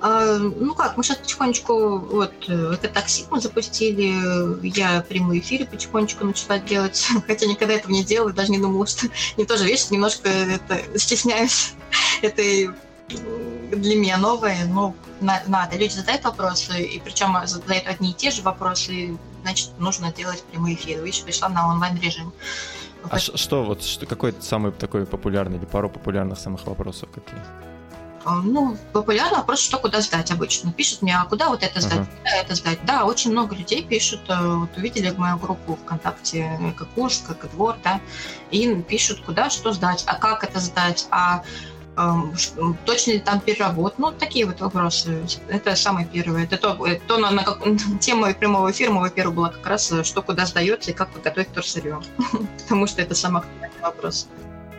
А, ну как, мы сейчас потихонечку, вот, это такси мы запустили, я прямые эфиры потихонечку начала делать, хотя никогда этого не делала, даже не думала, что не тоже, видишь, немножко это, стесняюсь этой для меня новое, но надо. Люди задают вопросы, и причем задают одни и те же вопросы, значит, нужно делать прямые эфиры. Видишь, пришла на онлайн-режим. А что, вот, что, какой самый такой популярный или пару популярных самых вопросов какие? А, ну, популярный вопрос, что куда сдать обычно. Пишут мне, а куда вот это сдать, uh-huh. куда это сдать. Да, очень много людей пишут, э, вот увидели мою группу ВКонтакте, как курс, как двор, да, и пишут, куда что сдать, а как это сдать, а точно ли там переработ, ну, такие вот вопросы. Это самое первое. Это то, э, то на, на как, тема прямого эфира первого была как раз, э, что куда сдается и как подготовить торсырье. Потому что это самый актуальный вопрос.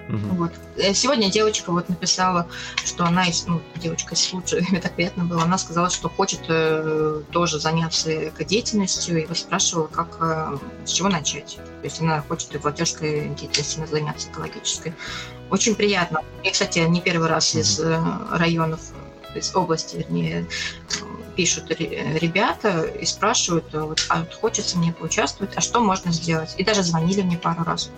Угу. Вот. Э, сегодня девочка вот написала, что она, ну, девочка из случая, мне так приятно было, она сказала, что хочет э, тоже заняться экодеятельностью, и спрашивала, как, э, с чего начать. То есть она хочет и волонтерской деятельностью заняться, экологической. Очень приятно. И, кстати, не первый раз из э, районов, из области, вернее, пишут ребята и спрашивают, вот, а вот хочется мне поучаствовать, а что можно сделать? И даже звонили мне пару раз.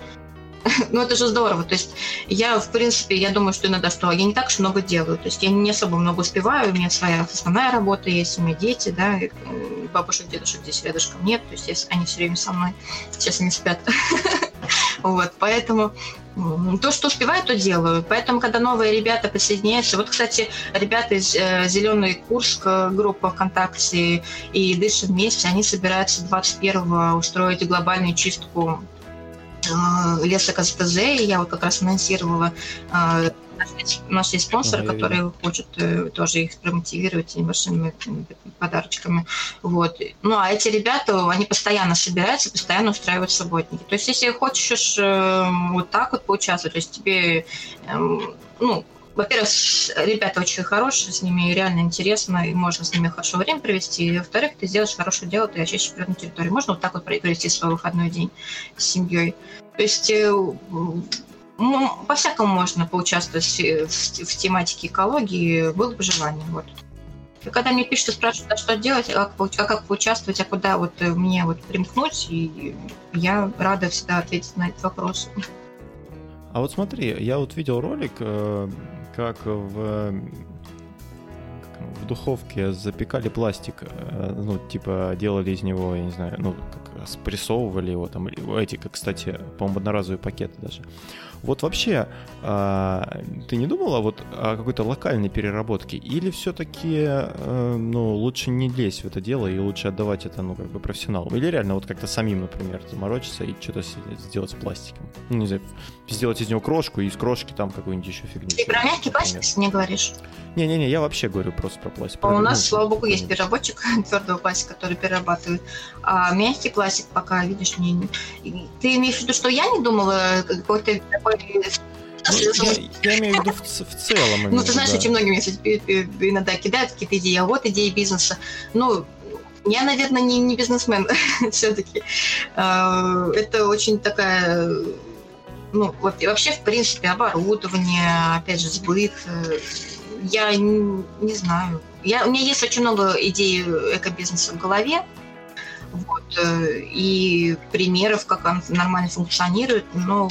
ну, это же здорово. То есть я, в принципе, я думаю, что иногда что я не так уж много делаю. То есть я не особо много успеваю, у меня своя основная работа есть, у меня дети, да, бабушек, дедушек здесь рядышком нет, то есть они все время со мной. Сейчас они спят. вот, поэтому то, что успеваю, то делаю. Поэтому, когда новые ребята присоединяются, вот, кстати, ребята из э, Зеленый Курск, группа ВКонтакте и Дышим вместе, они собираются 21-го устроить глобальную чистку Э, леса КСТЗ, и я вот как раз анонсировала э, у нас есть спонсор, ага, который видно. хочет э, тоже их промотивировать небольшими подарочками. Вот. Ну, а эти ребята, они постоянно собираются, постоянно устраивают субботники. То есть, если хочешь вот так вот поучаствовать, то есть тебе, эм, ну, во-первых, ребята очень хорошие, с ними реально интересно, и можно с ними хорошо время провести. И, во-вторых, ты сделаешь хорошее дело, ты очистишь природную территорию. Можно вот так вот провести свой выходной день с семьей. То есть э, ну, по-всякому можно поучаствовать в, в тематике экологии, было бы желание. Вот. И когда мне пишут и спрашивают, а что делать, а как, а как поучаствовать, а куда вот э, мне вот примкнуть, и я рада всегда ответить на этот вопрос. А вот смотри, я вот видел ролик, э, как в в духовке запекали пластик, э, ну, типа, делали из него, я не знаю, ну, как спрессовывали его там, эти, как, кстати, по-моему, одноразовые пакеты даже. Вот вообще, а, ты не думала вот о какой-то локальной переработке? Или все-таки, а, ну, лучше не лезть в это дело и лучше отдавать это, ну, как бы профессионалам? Или реально вот как-то самим, например, заморочиться и что-то сделать с пластиком? Ну, не знаю, сделать из него крошку и из крошки там какую-нибудь еще фигню. Ты про мягкий пластик не говоришь? Не-не-не, я вообще говорю просто про пластик. А у нас, ну, слава богу, есть переработчик твердого пластика, который перерабатывает. А мягкий пластик пока, видишь, не... Ты имеешь в виду, что я не думала какой-то такой ну, я, я имею в виду в, в целом. Ну, ты знаешь, да. очень многие мне иногда кидают какие-то идеи, а вот идеи бизнеса. Ну, я, наверное, не, не бизнесмен все-таки. А, это очень такая ну, вообще, в принципе, оборудование, опять же, сбыт. Я не, не знаю. Я, у меня есть очень много идей экобизнеса в голове, вот, э, и примеров, как он нормально функционирует, но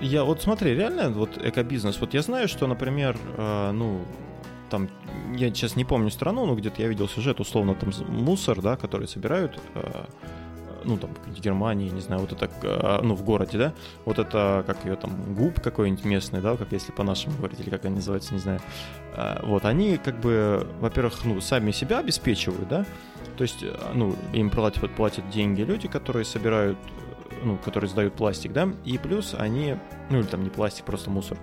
я вот смотри, реально вот экобизнес. Вот я знаю, что, например, э, ну там я сейчас не помню страну, но где-то я видел сюжет, условно там мусор, да, который собирают, э, ну, там, в Германии, не знаю, вот это, а, ну, в городе, да, вот это, как ее там, губ какой-нибудь местный, да, как если по-нашему говорить, или как они называются, не знаю, а, вот, они, как бы, во-первых, ну, сами себя обеспечивают, да, то есть, ну, им платят, платят деньги люди, которые собирают, ну, которые сдают пластик, да, и плюс они, ну, или там не пластик, просто мусор,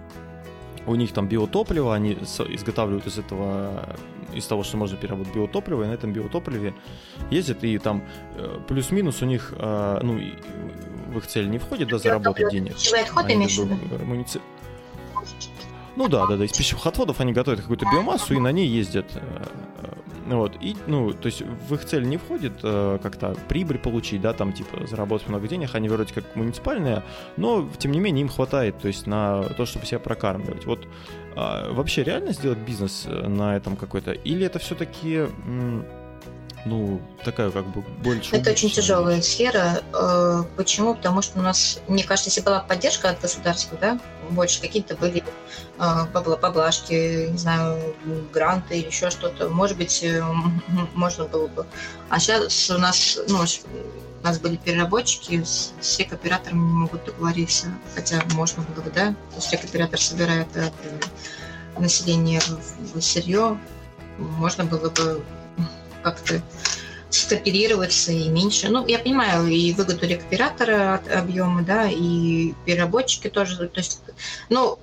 у них там биотопливо, они изготавливают из этого, из того, что можно переработать биотопливо, и на этом биотопливе ездят, и там э, плюс-минус у них, э, ну, в их цель не входит, да, заработать денег. Отход имеешь в виду? Муници... Ну да, да, да, из пищевых отходов они готовят какую-то биомассу и на ней ездят. Э, вот, и, ну, то есть в их цель не входит э, как-то прибыль получить, да, там, типа, заработать много денег, они вроде как муниципальные, но, тем не менее, им хватает, то есть на то, чтобы себя прокармливать. Вот э, вообще реально сделать бизнес э, на этом какой-то? Или это все-таки... М- ну, такая как бы больше... Это очень тяжелая сфера. Э, почему? Потому что у нас, мне кажется, если была поддержка от государства, да, больше какие-то были э, поблажки, не знаю, гранты или еще что-то, может быть, э, можно было бы. А сейчас у нас, ну, у нас были переработчики, все к операторам не могут договориться, хотя можно было бы, да, то есть оператор собирает от населения сырье, можно было бы как-то скооперироваться и меньше. Ну, я понимаю, и выгоду рекуператора от объема, да, и переработчики тоже. То есть, ну,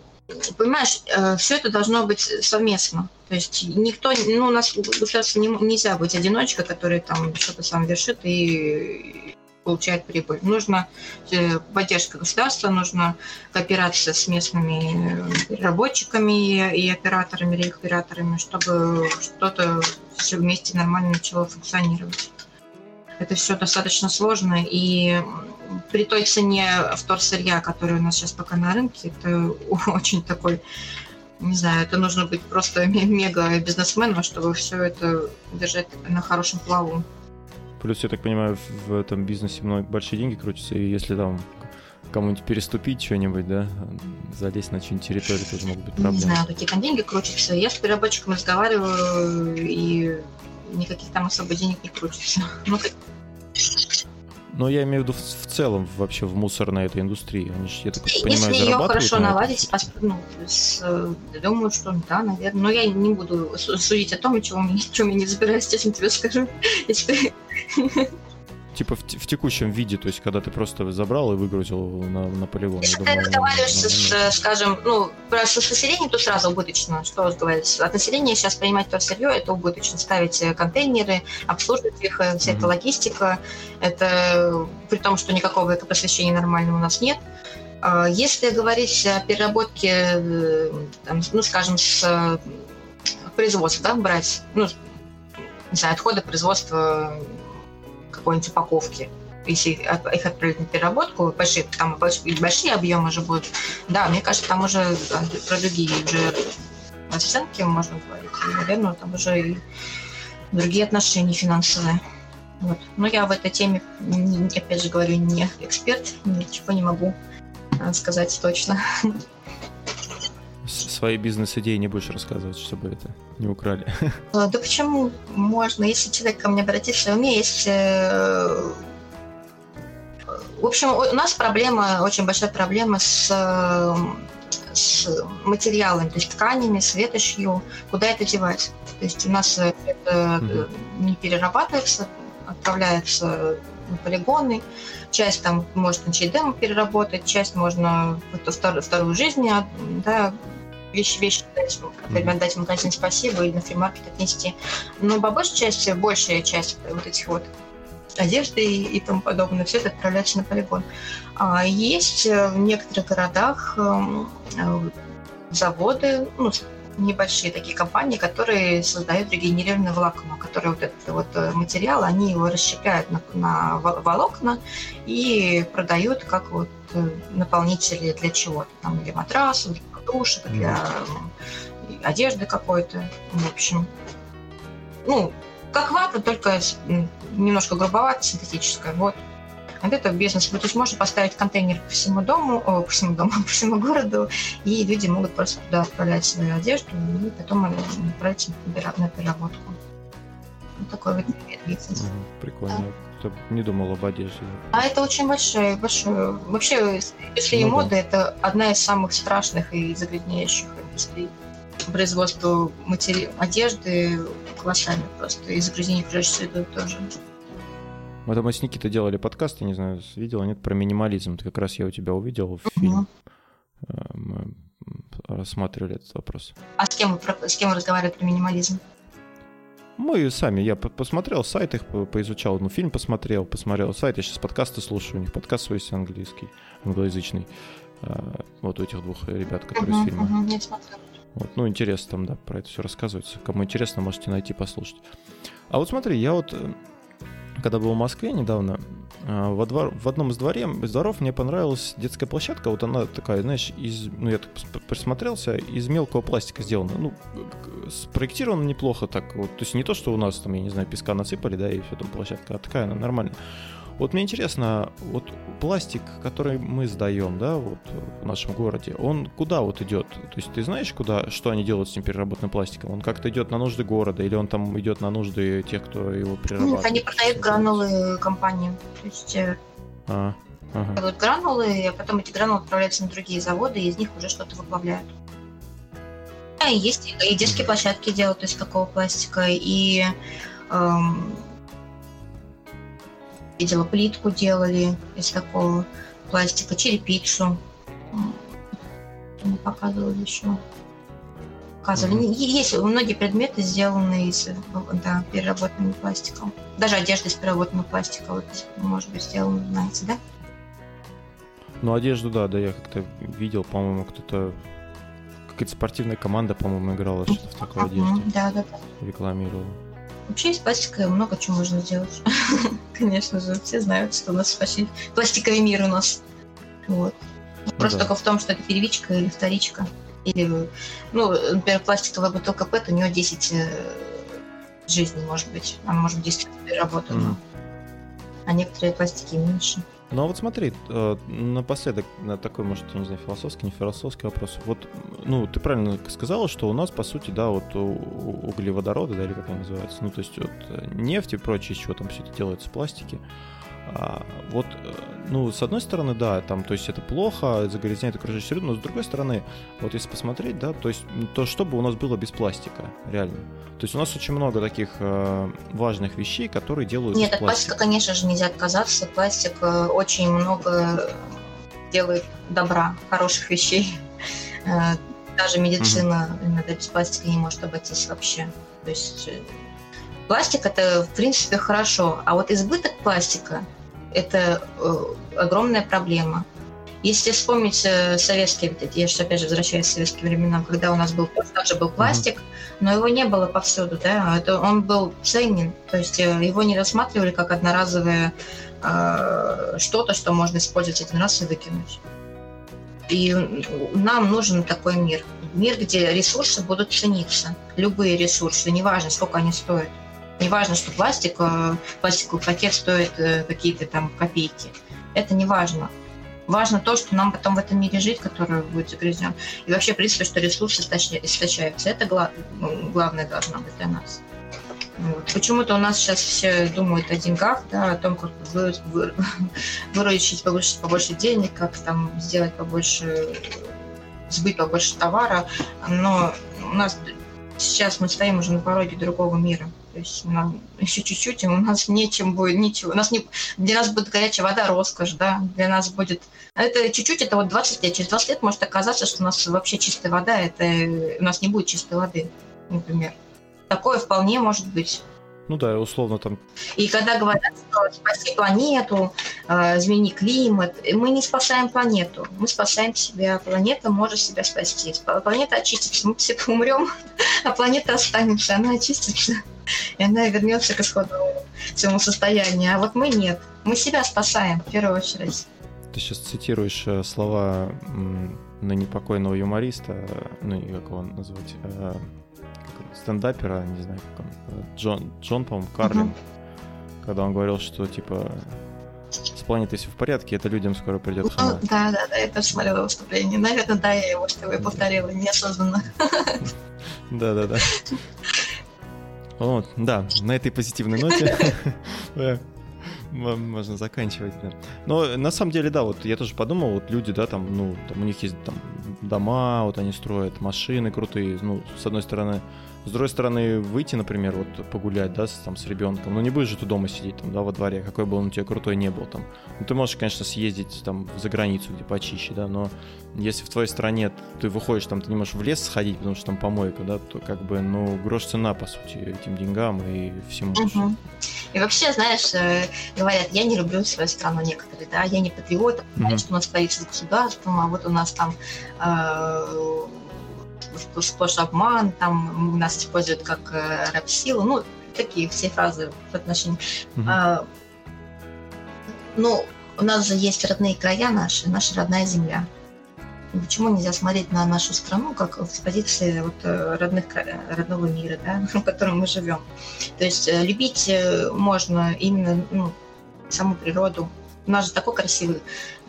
понимаешь, э, все это должно быть совместно. То есть никто, ну, у нас государство не, нельзя быть одиночкой, который там что-то сам вершит и получает прибыль. Нужно э, поддержка государства, нужно кооперация с местными рабочиками и операторами, рекоператорами, чтобы что-то все вместе нормально начало функционировать. Это все достаточно сложно, и при той цене вторсырья, которая у нас сейчас пока на рынке, это очень такой, не знаю, это нужно быть просто мега бизнесменом, чтобы все это держать на хорошем плаву. Плюс, я так понимаю, в этом бизнесе много большие деньги крутятся, и если там кому-нибудь переступить что-нибудь, да, залезть на чью-нибудь территорию, тоже могут быть проблемы. Не знаю, какие там деньги крутятся. Я с переработчиком разговариваю, и никаких там особо денег не крутится. Ну, но я имею в виду в, в целом вообще в мусорной этой индустрии. Они же, я так понимаю, Если ее хорошо на наладить, ну, с, думаю, что да, наверное. Но я не буду судить о том, о чем, о чем я не разбираюсь, честно тебе скажу. Если типа в, в текущем виде, то есть когда ты просто забрал и выгрузил на, на полигон. Если ты разговариваешь, с, скажем, ну, про с населением, то сразу убыточно. Что разговаривать? От населения сейчас принимать то сырье, это убыточно. Ставить э, контейнеры, обслуживать их, э, вся mm-hmm. эта логистика. Это при том, что никакого экопросвещения нормального у нас нет. А если говорить о переработке, э, там, ну, скажем, с производства, да, брать, ну, не знаю, отходы производства какой-нибудь упаковки, если их отправить на переработку, большие, там большие объемы же будут, да, мне кажется, там уже про другие уже оценки можно говорить. Наверное, там уже и другие отношения финансовые. Вот. Но я в этой теме, опять же говорю, не эксперт, ничего не могу э, сказать точно свои бизнес-идеи не будешь рассказывать, чтобы это не украли. А, да почему? Можно. Если человек ко мне обратится, у меня есть... Э, в общем, у нас проблема, очень большая проблема с, с материалами, то есть тканями, с ветошью. Куда это девать? То есть у нас это mm-hmm. не перерабатывается, отправляется на полигоны. Часть там может на ЧДМ переработать, часть можно вторую, вторую жизнь да, вещи, вещи дать, например, дать в магазин спасибо или на фримаркет отнести. Но по большей части, большая часть вот этих вот одежды и, и тому подобное, все это отправляется на полигон. А есть э, в некоторых городах эм, э, заводы, ну, небольшие такие компании, которые создают регенерированное волокно, которые вот этот вот э, материал, они его расщепляют на, на волокна и продают как вот наполнители для чего-то, там, для матрасов, для подушек, для одежды какой-то. В общем, ну, как вата, только немножко грубовато, синтетическая. Вот. Вот это бизнес. То есть можно поставить контейнер по всему дому, о, по всему дому, по всему городу, и люди могут просто туда отправлять свою одежду и потом отправить на переработку. такой вот Прикольно. Да. Не думал об одежде. А это очень большое, большое. Вообще, если ну, мода, да. это одна из самых страшных и загрязняющих индустрий. Производство матери... одежды колоссально просто. И загрязнение прежде всего тоже. Мы там с Никитой делали подкаст, я не знаю, видела, нет, про минимализм. Это как раз я у тебя увидел в фильм. Э, мы рассматривали этот вопрос. А с кем, с кем разговаривали про минимализм? Мы сами, я посмотрел сайт их, поизучал, ну, фильм посмотрел, посмотрел сайт, я сейчас подкасты слушаю, у них подкаст свой английский, англоязычный, а, вот у этих двух ребят, которые uh-huh, с фильма. Uh-huh, вот, ну, интересно там, да, про это все рассказывается. Кому интересно, можете найти, послушать. А вот смотри, я вот э, когда был в Москве недавно, а, во двор, в одном из, дворе, из дворов мне понравилась детская площадка. Вот она такая, знаешь, из, ну я так присмотрелся, из мелкого пластика сделана. Ну, спроектирована неплохо так. Вот, то есть не то, что у нас там, я не знаю, песка насыпали, да, и все там площадка, а такая она нормальная. Вот мне интересно, вот пластик, который мы сдаем, да, вот в нашем городе, он куда вот идет? То есть ты знаешь, куда, что они делают с этим переработанным пластиком? Он как-то идет на нужды города или он там идет на нужды тех, кто его перерабатывает? Нет, они продают гранулы компании. То есть э, а, ага. вот гранулы, а потом эти гранулы отправляются на другие заводы, и из них уже что-то выплавляют. Да, и есть и детские площадки делают из такого пластика, и эм, видела, плитку делали из такого пластика, черепицу. Мы показывали еще. Показывали. Mm-hmm. Есть многие предметы сделаны из да, переработанным пластиком. Даже одежда из переработанного пластика, вот, может быть, сделана, знаете, да? Ну, одежду, да, да, я как-то видел, по-моему, кто-то какая-то спортивная команда, по-моему, играла что-то в такой одежде. Да, да, да. Рекламировала. Вообще из пластика много чего можно сделать. Конечно же, все знают, что у нас почти пластиковый мир у нас. Вот. Ну Просто да. только в том, что это первичка или вторичка. Или, ну, например, пластиковая бутылка ПЭТ, у нее 10 э, жизней, может быть. Она может 10 переработана. Mm. А некоторые пластики меньше. Ну а вот смотри, э, напоследок на такой, может, я не знаю, философский, не философский вопрос. Вот, ну, ты правильно сказала, что у нас, по сути, да, вот углеводороды, да, или как они называются, ну, то есть вот э, нефть и прочее, из чего там все это делается, пластики. А, вот, э, ну, с одной стороны, да, там, то есть это плохо, загрязняет окружающую среду, но с другой стороны, вот если посмотреть, да, то есть то, что бы у нас было без пластика, реально. То есть у нас очень много таких э, важных вещей, которые делают Нет, от пластика, конечно же, нельзя отказаться. Пластик э, очень много делает добра, хороших вещей. Э, даже медицина угу. иногда без пластика не может обойтись вообще. То есть пластик это, в принципе, хорошо, а вот избыток пластика это э, огромная проблема. Если вспомнить э, советские, я же опять же возвращаюсь к советским временам, когда у нас был также был пластик, mm-hmm. но его не было повсюду, да, это он был ценен, то есть э, его не рассматривали как одноразовое э, что-то, что можно использовать один раз и выкинуть. И нам нужен такой мир. Мир, где ресурсы будут цениться. Любые ресурсы, неважно, сколько они стоят. Не важно, что пластик, э, пластиковый пакет стоит э, какие-то там копейки. Это не важно. Важно то, что нам потом в этом мире жить, который будет загрязнен. И вообще, в принципе, что ресурсы истощаются. Это ну, главное должно быть для нас. Вот. Почему-то у нас сейчас все думают о деньгах, да, о том, как вы, вы, выручить побольше, побольше денег, как там сделать побольше, сбыть побольше товара. Но у нас сейчас мы стоим уже на пороге другого мира. То есть нам еще чуть-чуть, и у нас нечем будет, ничего. У нас не, для нас будет горячая вода роскошь, да, для нас будет... Это чуть-чуть, это вот 20 лет. Через 20 лет может оказаться, что у нас вообще чистая вода, это у нас не будет чистой воды, например. Такое вполне может быть. Ну да, условно там. И когда говорят, что спаси планету, э, измени климат, мы не спасаем планету, мы спасаем себя. Планета может себя спасти. Планета очистится, мы все умрем, а планета останется, она очистится и она вернется к исходному своему состоянию. А вот мы нет. Мы себя спасаем, в первую очередь. Ты сейчас цитируешь э, слова на непокойного юмориста, ну, как его назвать, э, стендапера, не знаю, как он, э, Джон, Джон по-моему, Карлин, uh когда он говорил, что, типа, с планетой все в порядке, это людям скоро придет. Ну, да, да, да, я тоже смотрела выступление. Наверное, да, я его что повторила неосознанно. Да, да, да. Вот, да, на этой позитивной ноте можно заканчивать, да. Но на самом деле, да, вот я тоже подумал, вот люди, да, там, ну, там у них есть там дома, вот они строят машины крутые, ну, с одной стороны, с другой стороны, выйти, например, вот погулять, да, с, там, с ребенком, ну не будешь же ты дома сидеть, там, да, во дворе, какой бы он у тебя крутой не был, там. Ну ты можешь, конечно, съездить там за границу, где почище, да, но если в твоей стране ты выходишь, там, ты не можешь в лес сходить, потому что там помойка, да, то как бы, ну, грош цена, по сути, этим деньгам и всему. Угу. И вообще, знаешь, э, говорят, я не люблю свою страну некоторые, да, я не патриот, угу. что у нас столица государством, а вот у нас там э, сплошь обман, там нас используют как э, раб-силу, ну, такие все фразы в отношении. Угу. А, ну, у нас же есть родные края наши, наша родная земля. Почему нельзя смотреть на нашу страну как с позиции вот э, родных, родного мира, да, в котором мы живем? То есть э, любить можно именно ну, саму природу, у нас же такой красивый,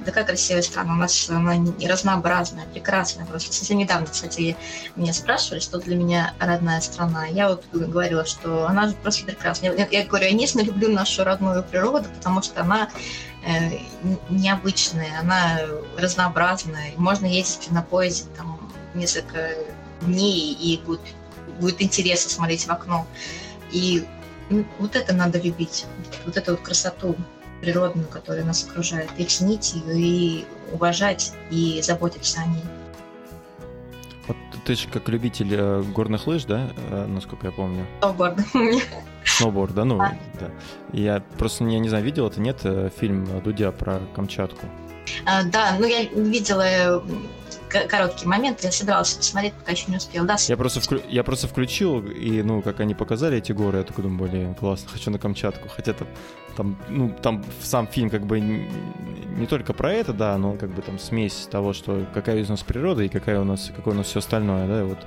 такая красивая страна, у нас она разнообразная, прекрасная. Просто совсем недавно, кстати, меня спрашивали, что для меня родная страна. Я вот говорила, что она же просто прекрасная. Я, я говорю, я нежно люблю нашу родную природу, потому что она э, необычная, она разнообразная. Можно ездить на поезде там несколько дней, и будет, будет интересно смотреть в окно. И ну, вот это надо любить, вот эту вот красоту природную, которая нас окружает, и ценить ее, и уважать, и заботиться о ней. Вот ты же как любитель э, горных лыж, да, э, насколько я помню? Сноуборд. Сноуборд, да, ну, а. да. Я просто, я не знаю, видел это, нет, э, фильм Дудя про Камчатку? А, да, ну я видела короткий момент, я собиралась посмотреть, пока еще не успел. Да, я, просто вклю... я просто включил, и, ну, как они показали эти горы, я такой думаю, блин, классно, хочу на Камчатку. Хотя там, там, ну, там сам фильм как бы не, только про это, да, но как бы там смесь того, что какая у нас природа и какая у нас, какое у нас все остальное, да, вот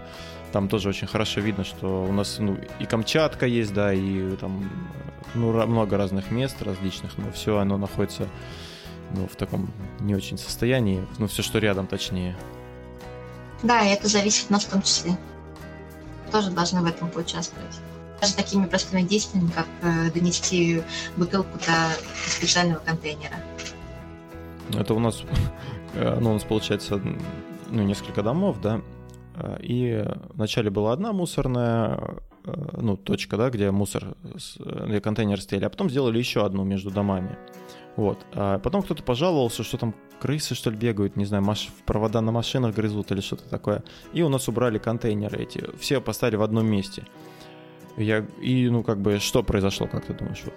там тоже очень хорошо видно, что у нас ну, и Камчатка есть, да, и там ну, много разных мест различных, но все оно находится ну, в таком не очень состоянии, ну, все, что рядом, точнее. Да, и это зависит от нас в том числе. Тоже должны в этом поучаствовать. Даже такими простыми действиями, как э, донести бутылку до специального контейнера. Это у нас, э, ну, у нас получается, ну, несколько домов, да, э, и вначале была одна мусорная, э, ну, точка, да, где мусор, где контейнер стояли, а потом сделали еще одну между домами. Вот. А потом кто-то пожаловался, что там крысы, что ли, бегают, не знаю, маш... провода на машинах грызут или что-то такое. И у нас убрали контейнеры эти. Все поставили в одном месте. Я... И, ну, как бы, что произошло, как ты думаешь, вот?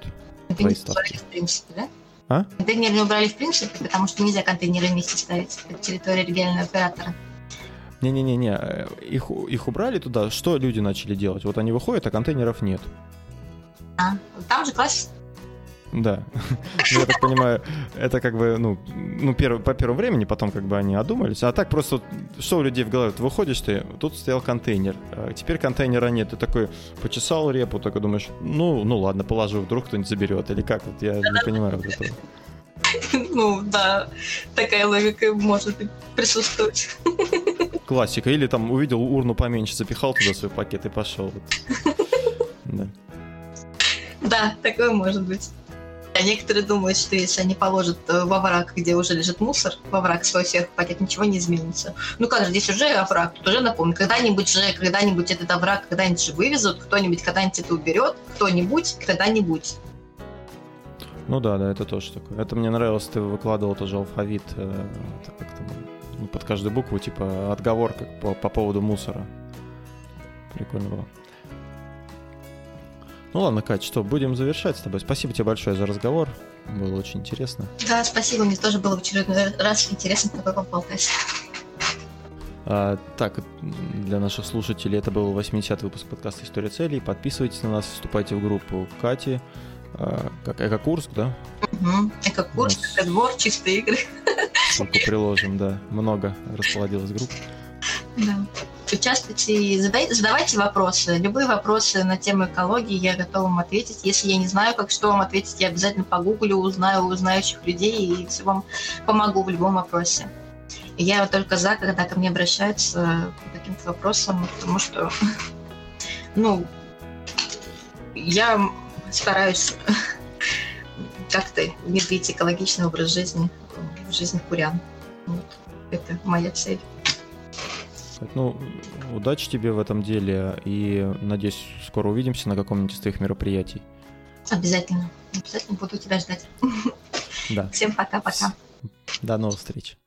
Контейнеры убрали в принципе, да? А? Контейнеры не убрали в принципе, потому что нельзя контейнеры вместе ставить. Это территория регионального оператора. Не-не-не, э, их, их убрали туда, что люди начали делать? Вот они выходят, а контейнеров нет. А, там же класс да. Ну, я так понимаю, это как бы, ну, ну перв, по первому времени, потом как бы они одумались. А так просто, что у людей в голове? Ты выходишь ты, тут стоял контейнер, а теперь контейнера нет. Ты такой почесал репу, такой думаешь, ну, ну ладно, положу, вдруг кто-нибудь заберет. Или как? Вот я не понимаю вот этого. Ну, да, такая логика может присутствовать. Классика. Или там увидел урну поменьше, запихал туда свой пакет и пошел. Да. Да, такое может быть. А некоторые думают, что если они положат э, во враг, где уже лежит мусор, во враг свой всех пакет, ничего не изменится. Ну как же, здесь уже овраг, тут уже напомню, когда-нибудь же, когда-нибудь этот овраг, когда-нибудь же вывезут, кто-нибудь когда-нибудь это уберет, кто-нибудь, когда-нибудь. Ну да, да, это тоже такое. Это мне нравилось, ты выкладывал тоже алфавит, э, там, ну, под каждую букву, типа отговорка по, по поводу мусора. Прикольно было. Ну ладно, Кать, что, будем завершать с тобой. Спасибо тебе большое за разговор. Было очень интересно. Да, спасибо. Мне тоже было в очередной раз интересно с тобой поболтать. А, так, для наших слушателей это был 80-й выпуск подкаста «История целей». Подписывайтесь на нас, вступайте в группу Кати. А, как Экокурск, да? Угу. Экокурск, нас... Экодвор, чистые игры. Ссылку приложим, да. Много расплодилось групп. Да участвуйте и задайте, задавайте вопросы. Любые вопросы на тему экологии я готова вам ответить. Если я не знаю, как что вам ответить, я обязательно погуглю, узнаю у знающих людей и все вам помогу в любом вопросе. Я только за, когда ко мне обращаются по каким-то вопросам, потому что, ну, я стараюсь как-то внедрить экологичный образ жизни в жизнь курян. Вот. Это моя цель. Ну, удачи тебе в этом деле и надеюсь, скоро увидимся на каком-нибудь из твоих мероприятий. Обязательно. Обязательно буду тебя ждать. Да. Всем пока-пока. До новых встреч.